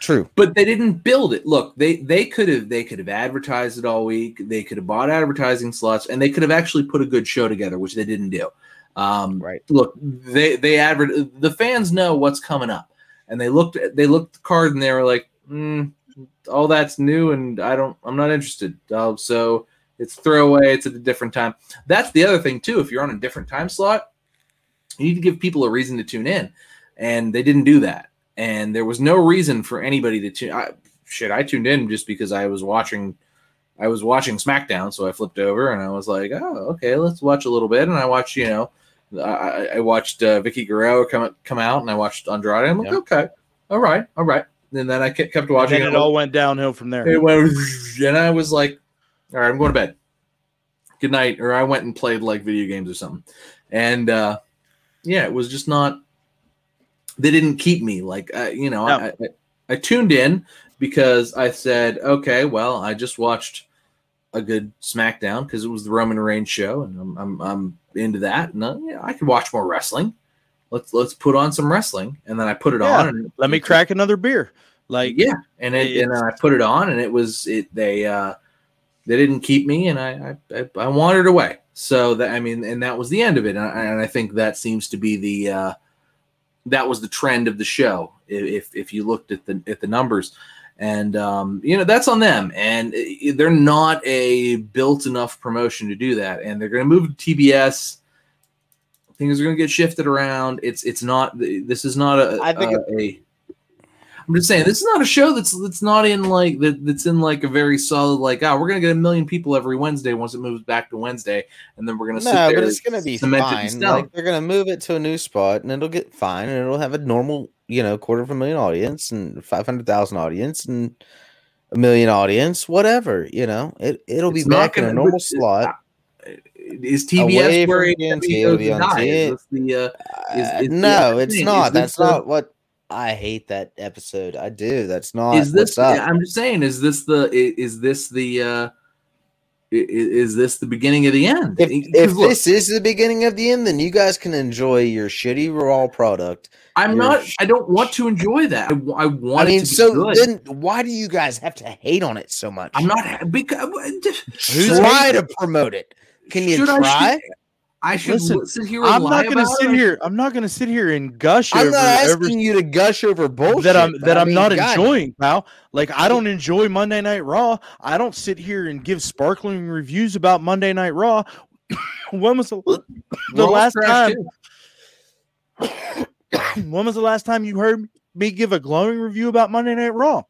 S4: True.
S1: but they didn't build it. Look, they they could have they could have advertised it all week. They could have bought advertising slots, and they could have actually put a good show together, which they didn't do. Um,
S4: Right.
S1: Look, they they advert the fans know what's coming up, and they looked at they looked the card and they were like, mm, all that's new, and I don't I'm not interested. Uh, so it's throwaway. It's at a different time. That's the other thing too. If you're on a different time slot, you need to give people a reason to tune in, and they didn't do that and there was no reason for anybody to tune. I, shit, I tuned in just because I was watching. I was watching SmackDown, so I flipped over and I was like, "Oh, okay, let's watch a little bit." And I watched, you know, I, I watched uh, Vickie Guerrero come come out, and I watched Andrade. I'm like,
S4: Yeah.
S1: okay, all right, all right. And then I kept, kept watching
S3: And it all went downhill from there.
S1: it went, (laughs) and I was like, all right, I'm going to bed. Good night. Or I went and played like video games or something. And uh, yeah, it was just not, they didn't keep me. Like, you know,
S3: No.
S1: I, I, I tuned in because I said, okay, well, I just watched a good SmackDown because it was the Roman Reigns show and I'm, I'm, I'm into that. And uh, yeah, I could watch more wrestling. Let's, let's put on some wrestling. And then I put it
S3: Yeah.
S1: on. And
S3: Let me crack another beer. Like
S1: yeah and it, and i put it on and it was it they uh they didn't keep me and i i, I- I wandered away so that i mean and that was the end of it and I, and I think that seems to be the uh that was the trend of the show if if you looked at the at the numbers and um you know that's on them. And uh, they're not a built enough promotion to do that. And they're going to move to tbs things are going to get shifted around. It's it's not this is not a
S4: I think uh,
S1: a, a I'm just saying this is not a show that's that's not in like that that's in like a very solid like oh we're gonna get a million people every Wednesday once it moves back to Wednesday and then we're gonna sit
S4: No,
S1: there
S4: but it's gonna be
S1: cement
S4: fine. Like they're gonna move it to a new spot, and it'll get fine, and it'll have a normal, you know, quarter of a million audience, and five hundred thousand audience, and a million audience, whatever. You know, it it'll be
S1: It's not
S4: back in a normal (laughs) slot.
S1: is TBS where
S4: it'll be on
S1: die?
S4: TNT.
S1: Is this the uh, is-
S4: Uh,
S1: is
S4: no, it's not. That's
S1: the-
S4: not what I hate that episode. I do. That's not
S1: is this? I'm just saying. Is this the? Is this the? uh Is this the beginning of the end?
S4: If, if
S1: look,
S4: this is the beginning of the end, then you guys can enjoy your shitty raw product.
S1: I'm
S4: you're
S1: not. I don't want to enjoy that. I want
S4: I mean,
S1: it to be
S4: so
S1: good.
S4: then why do you guys have to hate on it so much?
S1: I'm not because uh,
S4: Who's try to promote it? Can you
S1: Should I-
S4: try?
S1: I should
S3: Listen,
S1: li- sit here. And
S3: I'm not going to sit
S1: it?
S3: here. I'm not going to sit here and gush
S4: I'm
S3: over
S4: not asking
S3: every
S4: you to gush over bullshit
S3: that I'm that
S4: I
S3: I'm
S4: mean,
S3: not
S4: God,
S3: enjoying, pal. Like I don't enjoy Monday Night Raw. I don't sit here and give sparkling reviews about Monday Night Raw. (coughs) when was the, the last time? (coughs) (coughs) when was the last time you heard me give a glowing review about Monday Night Raw?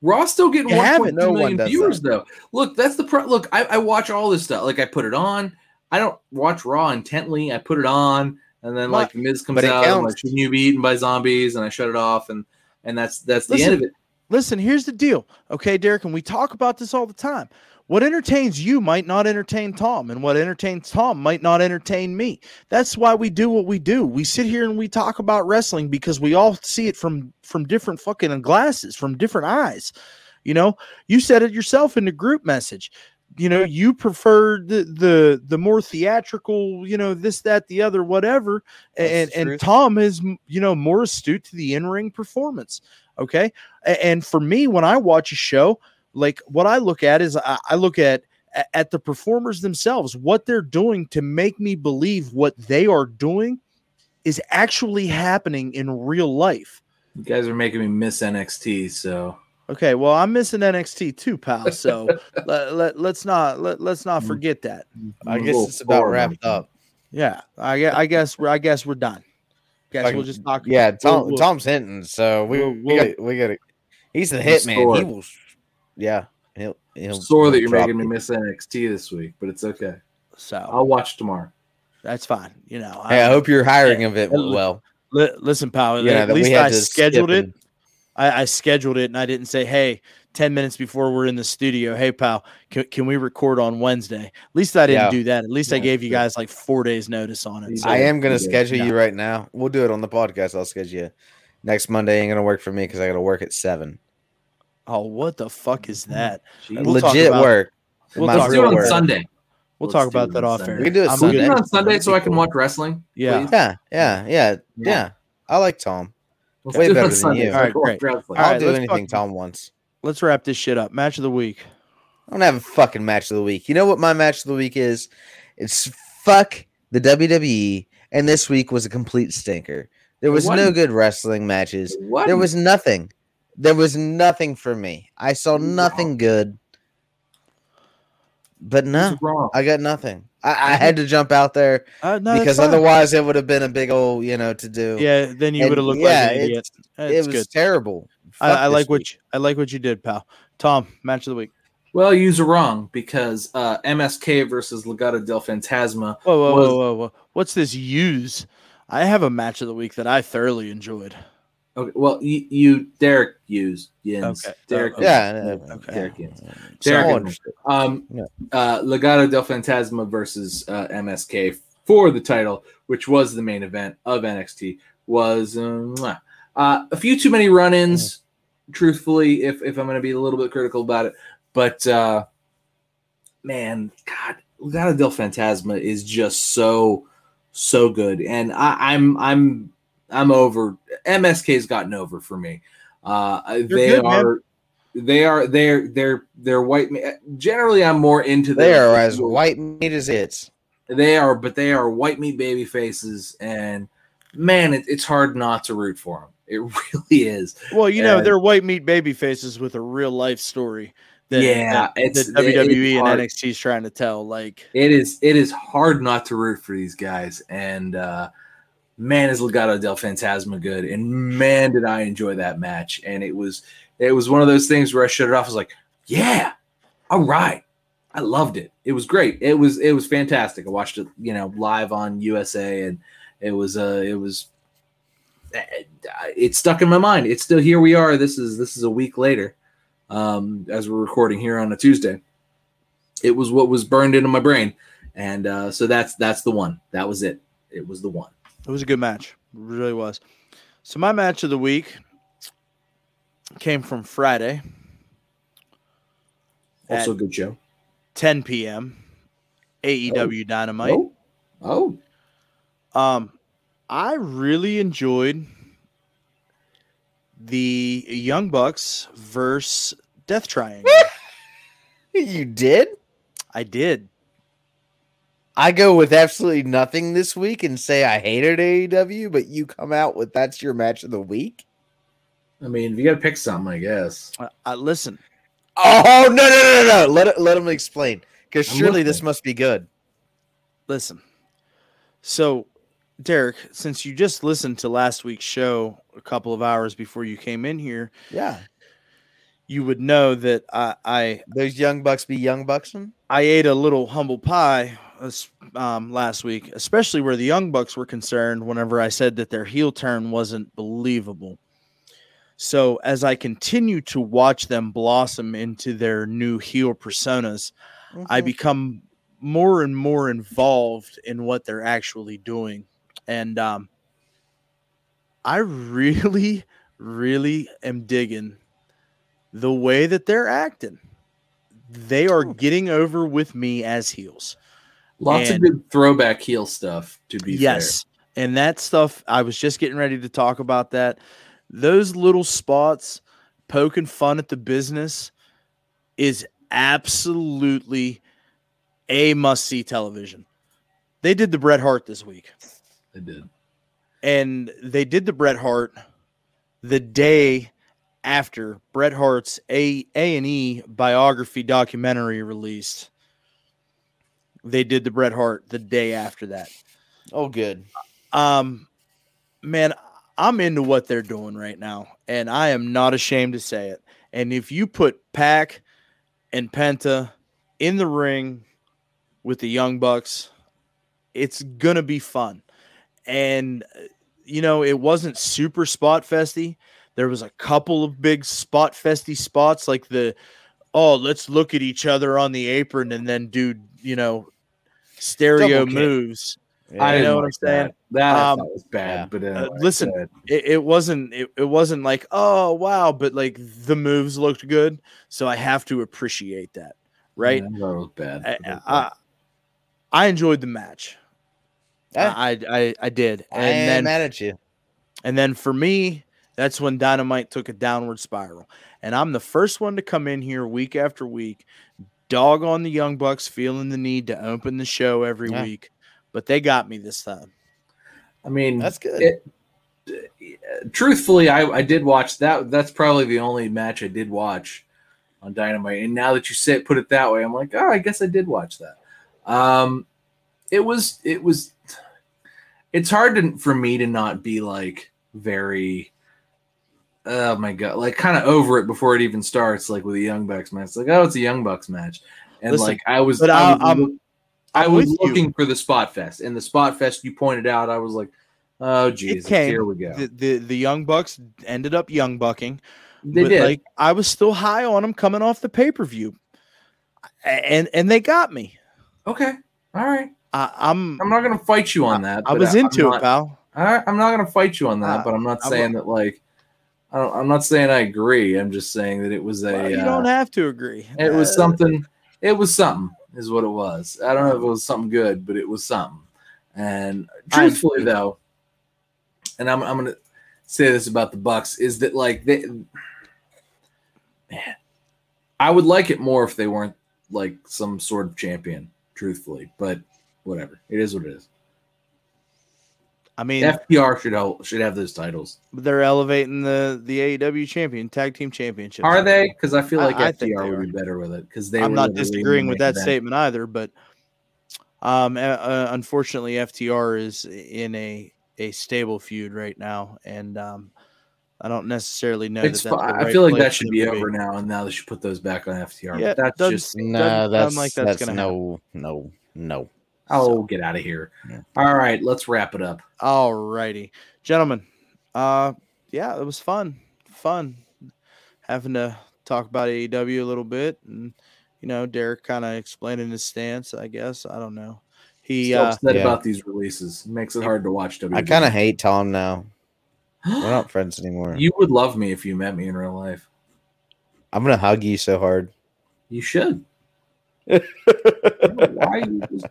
S1: Raw's still getting
S3: You haven't.
S1: 1.2
S4: No one
S1: million viewers though. Look, that's the pro. Look, I, I watch all this stuff. Like I put it on. I don't watch Raw intently. I put it on, and then
S3: My-
S1: like Miz comes out. And, like, shouldn't you be eaten by zombies? And I shut it off, and and that's that's the end of it.
S3: Listen, here's the deal. Okay, Derek, and we talk about this all the time. What entertains you might not entertain Tom, and what entertains Tom might not entertain me. That's why we do what we do. We sit here and we talk about wrestling because we all see it from from different fucking glasses, from different eyes. You know, you said it yourself in the group message. You know, you prefer the the the more theatrical, you know, this, that, the other, whatever. And and. Tom is, you know, more astute to the in-ring performance. Okay. And for me, when I watch a show, like what I look at is I, I look at at the performers themselves, what they're doing to make me believe what they are doing is actually happening in real life.
S1: You guys are making me miss NXT. So
S3: Okay, well, I'm missing NXT too, pal. So (laughs) let, let, let's not let, let's not
S1: Mm.
S3: forget that.
S4: I guess it's about
S1: bored.
S4: wrapped up.
S3: Yeah, I, gue- I guess we're I guess we're done. Guess
S4: Like,
S3: we'll just talk.
S4: Yeah,
S3: we'll-
S4: Tom,
S3: we'll-
S4: Tom's hinting, so we
S3: we'll-
S4: we got we got He's the hitman. He
S1: sore.
S4: will. Yeah, he'll. he'll
S1: sore that you're making me miss NXT this week, but it's okay.
S3: So
S1: I'll watch tomorrow.
S3: that's fine. You know.
S4: Hey, I hope you're hiring
S3: Yeah.
S4: of it well.
S3: Li- listen, pal.
S4: Yeah,
S3: at least I scheduled it.
S4: and-
S3: I, I scheduled it, and I didn't say, "Hey, ten minutes before we're in the studio, hey, pal, can, can we record on Wednesday?" At least I didn't
S4: Yeah.
S3: do that. At least I gave you guys like four days notice on it. So,
S4: I am gonna schedule
S3: Yeah.
S4: you right now. We'll do it on the podcast. I'll schedule you. Next Monday ain't gonna work for me because I gotta work at seven.
S3: Oh, what the fuck is mm-hmm.
S1: that?
S3: We'll
S4: Legit
S3: about-
S4: work.
S3: we'll talk
S1: Let's do it on
S4: work.
S1: Sunday.
S3: We'll
S1: Let's
S3: talk about that off
S1: Sunday.
S3: air.
S4: We can do it
S3: I'm
S1: Can
S3: good.
S1: do it on Sunday so I can
S4: Cool.
S1: watch wrestling?
S3: Yeah.
S4: Yeah, yeah, yeah,
S1: Yeah.
S4: yeah. I like Tom.
S1: Let's
S4: Way
S1: do it
S4: better
S1: on
S4: than
S1: Sunday
S4: you.
S3: All right, great.
S4: I'll
S3: right,
S4: do anything
S3: fucking-
S4: Tom wants.
S3: Let's wrap this shit up. Match of the week.
S4: I don't have a fucking match of the week. You know what my match of the week is? It's fuck the WWE, and this week was a complete stinker. There was no good wrestling matches.
S1: What?
S4: There was nothing. There was nothing for me. I saw nothing good. But no,
S1: wrong?
S4: I got nothing. I, I had to jump out there
S3: Uh, no,
S4: because otherwise it would have been a big old, you know, to do.
S3: yeah, then you would have looked
S4: yeah,
S3: like an idiot.
S4: it
S3: It's
S4: was
S3: good.
S4: terrible.
S3: I,
S4: Fuck
S3: I
S4: this
S3: like what you, I like what you did, pal. Tom, match of the week.
S1: Well, you are wrong because uh, MSK versus Legado del Fantasma.
S3: Whoa, whoa,
S1: was-
S3: whoa, whoa, whoa! What's this use? I have a match of the week that I thoroughly enjoyed.
S1: Okay, well, you, you Derek used Yins.
S3: Okay.
S1: Derek,
S3: Okay.
S4: Yeah,
S3: Okay.
S1: Derek Yins.
S4: So
S1: Derek
S4: I.
S1: Um,
S4: Yeah.
S1: uh, Legado del Fantasma versus uh, MSK for the title, which was the main event of NXT, was um, uh, a few too many run-ins. Truthfully, if if I'm going to be a little bit critical about it, but uh, man, God, Legado del Fantasma is just so so good, and I, I'm I'm I'm over. MSK's gotten over for me. Uh, they
S3: good, man.
S1: are. They are they're they're they're white. ma- Generally, I'm more into
S4: They are as white meat as it's.
S1: They are, but they are white meat baby faces, and man, it, it's hard not to root for them. It (laughs) really is.
S3: Well, you know,
S1: And-
S3: they're white meat baby faces with a real life story. That,
S1: Yeah,
S3: that,
S1: it's-
S3: that WWE
S1: it's
S3: and
S1: hard.
S3: NXT is trying to tell. Like,
S1: It is it is hard not to root for these guys, and uh, man, is Legado del Fantasma good, and man, did I enjoy that match. And it was it was one of those things where I shut it off. I was like, yeah, all right. I loved it. It was great. It was it was fantastic. I watched it, you know, live on USA, and it was uh it was it stuck in my mind. It's still here. We are. This is this is a week later, um, as we're recording here on a Tuesday. It was what was burned into my brain, and uh, so that's that's the one. That was it. It was the one.
S3: It was a good match. It really was. So my match of the week came from Friday,
S1: Also a good show.
S3: 10 p.m. AEW Dynamite.
S1: Oh, oh,
S3: Um, I really enjoyed the Young Bucks versus Death Triangle. (laughs)
S4: You did?
S3: I did.
S4: I go with absolutely nothing this week and say I hated AEW, but you come out with that's your match of the week.
S1: I mean, you got to pick something, I guess.
S3: I, I listen.
S4: Oh no no no no! no. Let it, let him explain because surely this must be good.
S3: Listen. So, Derek, since you just listened to last week's show a couple of hours before you came in here,
S4: Yeah,
S3: you would know that I I,
S4: those young bucks be young bucksing.
S3: I ate a little humble pie this, um, last week, especially where the Young Bucks were concerned. Whenever I said that their heel turn wasn't believable. So as I continue to watch them blossom into their new heel personas, I
S4: Mhm.
S3: become more and more involved in what they're actually doing. And um, I really, really am digging the way that they're acting. They are getting over with me as heels.
S1: Lots
S3: And-
S1: of good throwback heel stuff. To be
S3: yes. And that stuff, I was just getting ready to talk about that. Those little spots poking fun at the business is absolutely a must see television. They did the Bret Hart this week,
S1: they did.
S3: and they did the Bret Hart the day after Bret Hart's A A and E biography documentary released. They did the Bret Hart the day after that.
S4: Oh, good.
S3: Um, man, I'm into what they're doing right now, and I am not ashamed to say it. And if you put PAC and Penta in the ring with the Young Bucks, it's gonna be fun. And you know, it wasn't super spot festy. There was a couple of big spot festy spots, like the oh, let's look at each other on the apron and then do you know stereo moves.
S4: Yeah.
S3: I
S1: didn't
S3: know what I'm saying.
S1: That, that
S3: Um,
S1: thought was bad.
S4: yeah.
S1: But
S3: Uh, listen, it, it wasn't it, it wasn't like oh wow but like the moves looked good so i have to appreciate that right
S1: Yeah, I was bad.
S3: I,
S1: but okay.
S3: I, I enjoyed the match
S4: Yeah.
S3: I, I i did
S4: I
S3: and
S4: ain't
S3: then
S4: mad at you.
S3: and then for me that's when dynamite took a downward spiral and i'm the first one to come in here week after week dog on the young bucks feeling the need to open the show every
S4: Yeah.
S3: week but they got me this time
S1: I mean,
S4: That's good.
S1: it- truthfully, I, I did watch that. That's probably the only match I did watch on Dynamite. And now that you say put it that way, I'm like, oh, I guess I did watch that. Um, it was it was. It's hard to, for me to not be like very. Oh my god! Like kind of over it before it even starts. Like with a Young Bucks match, it's like oh, it's a Young Bucks match, and
S3: Listen,
S1: like I was,
S3: but
S1: I
S3: I-
S1: was,
S3: I'm-
S1: I
S3: I'm
S1: was
S3: with you.
S1: looking for the spot fest, and the spot fest you pointed out, I was like, oh Jesus, here we go.
S3: the, the the young bucks ended up young bucking
S1: They
S3: but
S1: did.
S3: like I was still high on them coming off the pay per view, and and they got me.
S1: okay, all right.
S3: I, I'm
S1: I'm not gonna fight you on that.
S3: I
S1: but
S3: was
S1: I'm
S3: into
S1: not-
S3: it, pal.
S1: All right, I'm not gonna fight you on that,
S3: Uh,
S1: but I'm not
S3: I'm
S1: saying that like. I don't, I'm not saying I agree. I'm just saying that it was a.
S3: Well, you
S1: uh,
S3: don't have to agree.
S1: it was
S3: Uh,
S1: something. It was something, is what it was. I don't know if it was something good, but it was something. And truthfully, though, and I'm I'm gonna say this about the Bucks is that like they, man, I would like it more if they weren't like some sort of champion. Truthfully, but whatever, it is what it is.
S3: I mean,
S1: FTR should hold, should have those titles.
S3: they're elevating the the AEW champion tag team championship.
S1: Are they? Because I feel like
S3: I think
S1: FTR
S3: they
S1: would be better with it. Because they.
S3: I'm not disagreeing with
S1: main
S3: that
S1: event.
S3: statement either, but um, uh, uh, unfortunately, FTR is in a a stable feud right now, and um, I don't necessarily know.
S1: It's.
S3: that
S1: fu-
S3: that's the
S1: I feel like
S3: place
S1: that should be
S3: to
S1: over now, and now they should put those back on FTR.
S3: Yeah,
S1: but that's just.
S4: No,
S3: sound
S4: that's
S3: like that's
S4: that's
S3: gonna
S4: no, no, no.
S1: Oh, get out of here!
S4: Yeah.
S1: All right, let's wrap it up.
S3: All righty, gentlemen. Uh, yeah, it was fun. Fun having to talk about AEW a little bit, and You know, Derek kind of explaining his stance. I guess I don't know. He
S1: Still
S3: uh,
S4: Yeah.
S1: about these releases. It makes it hard to watch WWE.
S4: I kind of hate Tom now. We're not (gasps) friends anymore.
S1: You would love me if you met me in real life.
S4: I'm gonna hug you so hard.
S1: You should. (laughs) I don't know Why you just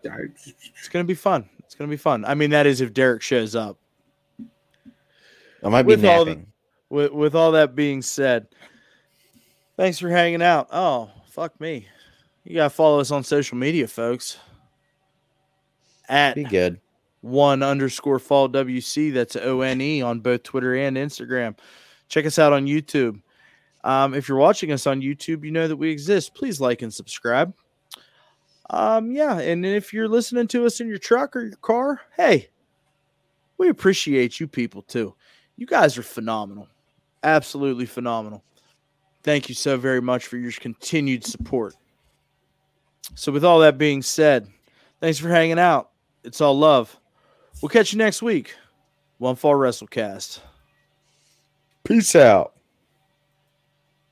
S3: it's gonna be fun. It's gonna be fun. I mean, that is if Derek shows up.
S4: I might be
S3: With all the-
S4: napping.
S3: With with all that being said, thanks for hanging out. Oh, fuck me. You gotta follow us on social media, folks. At
S4: Be good.
S3: one underscore fall WC. That's O N E on both Twitter and Instagram. Check us out on YouTube. Um, if you're watching us on YouTube, you know that we exist. Please like and subscribe. Um, yeah, and if you're listening to us in your truck or your car, hey, we appreciate you people too. You guys are phenomenal. Absolutely phenomenal. Thank you so very much for your continued support. So, with all that being said, thanks for hanging out. It's all love. We'll catch you next week. One Fall WrestleCast.
S4: Peace out.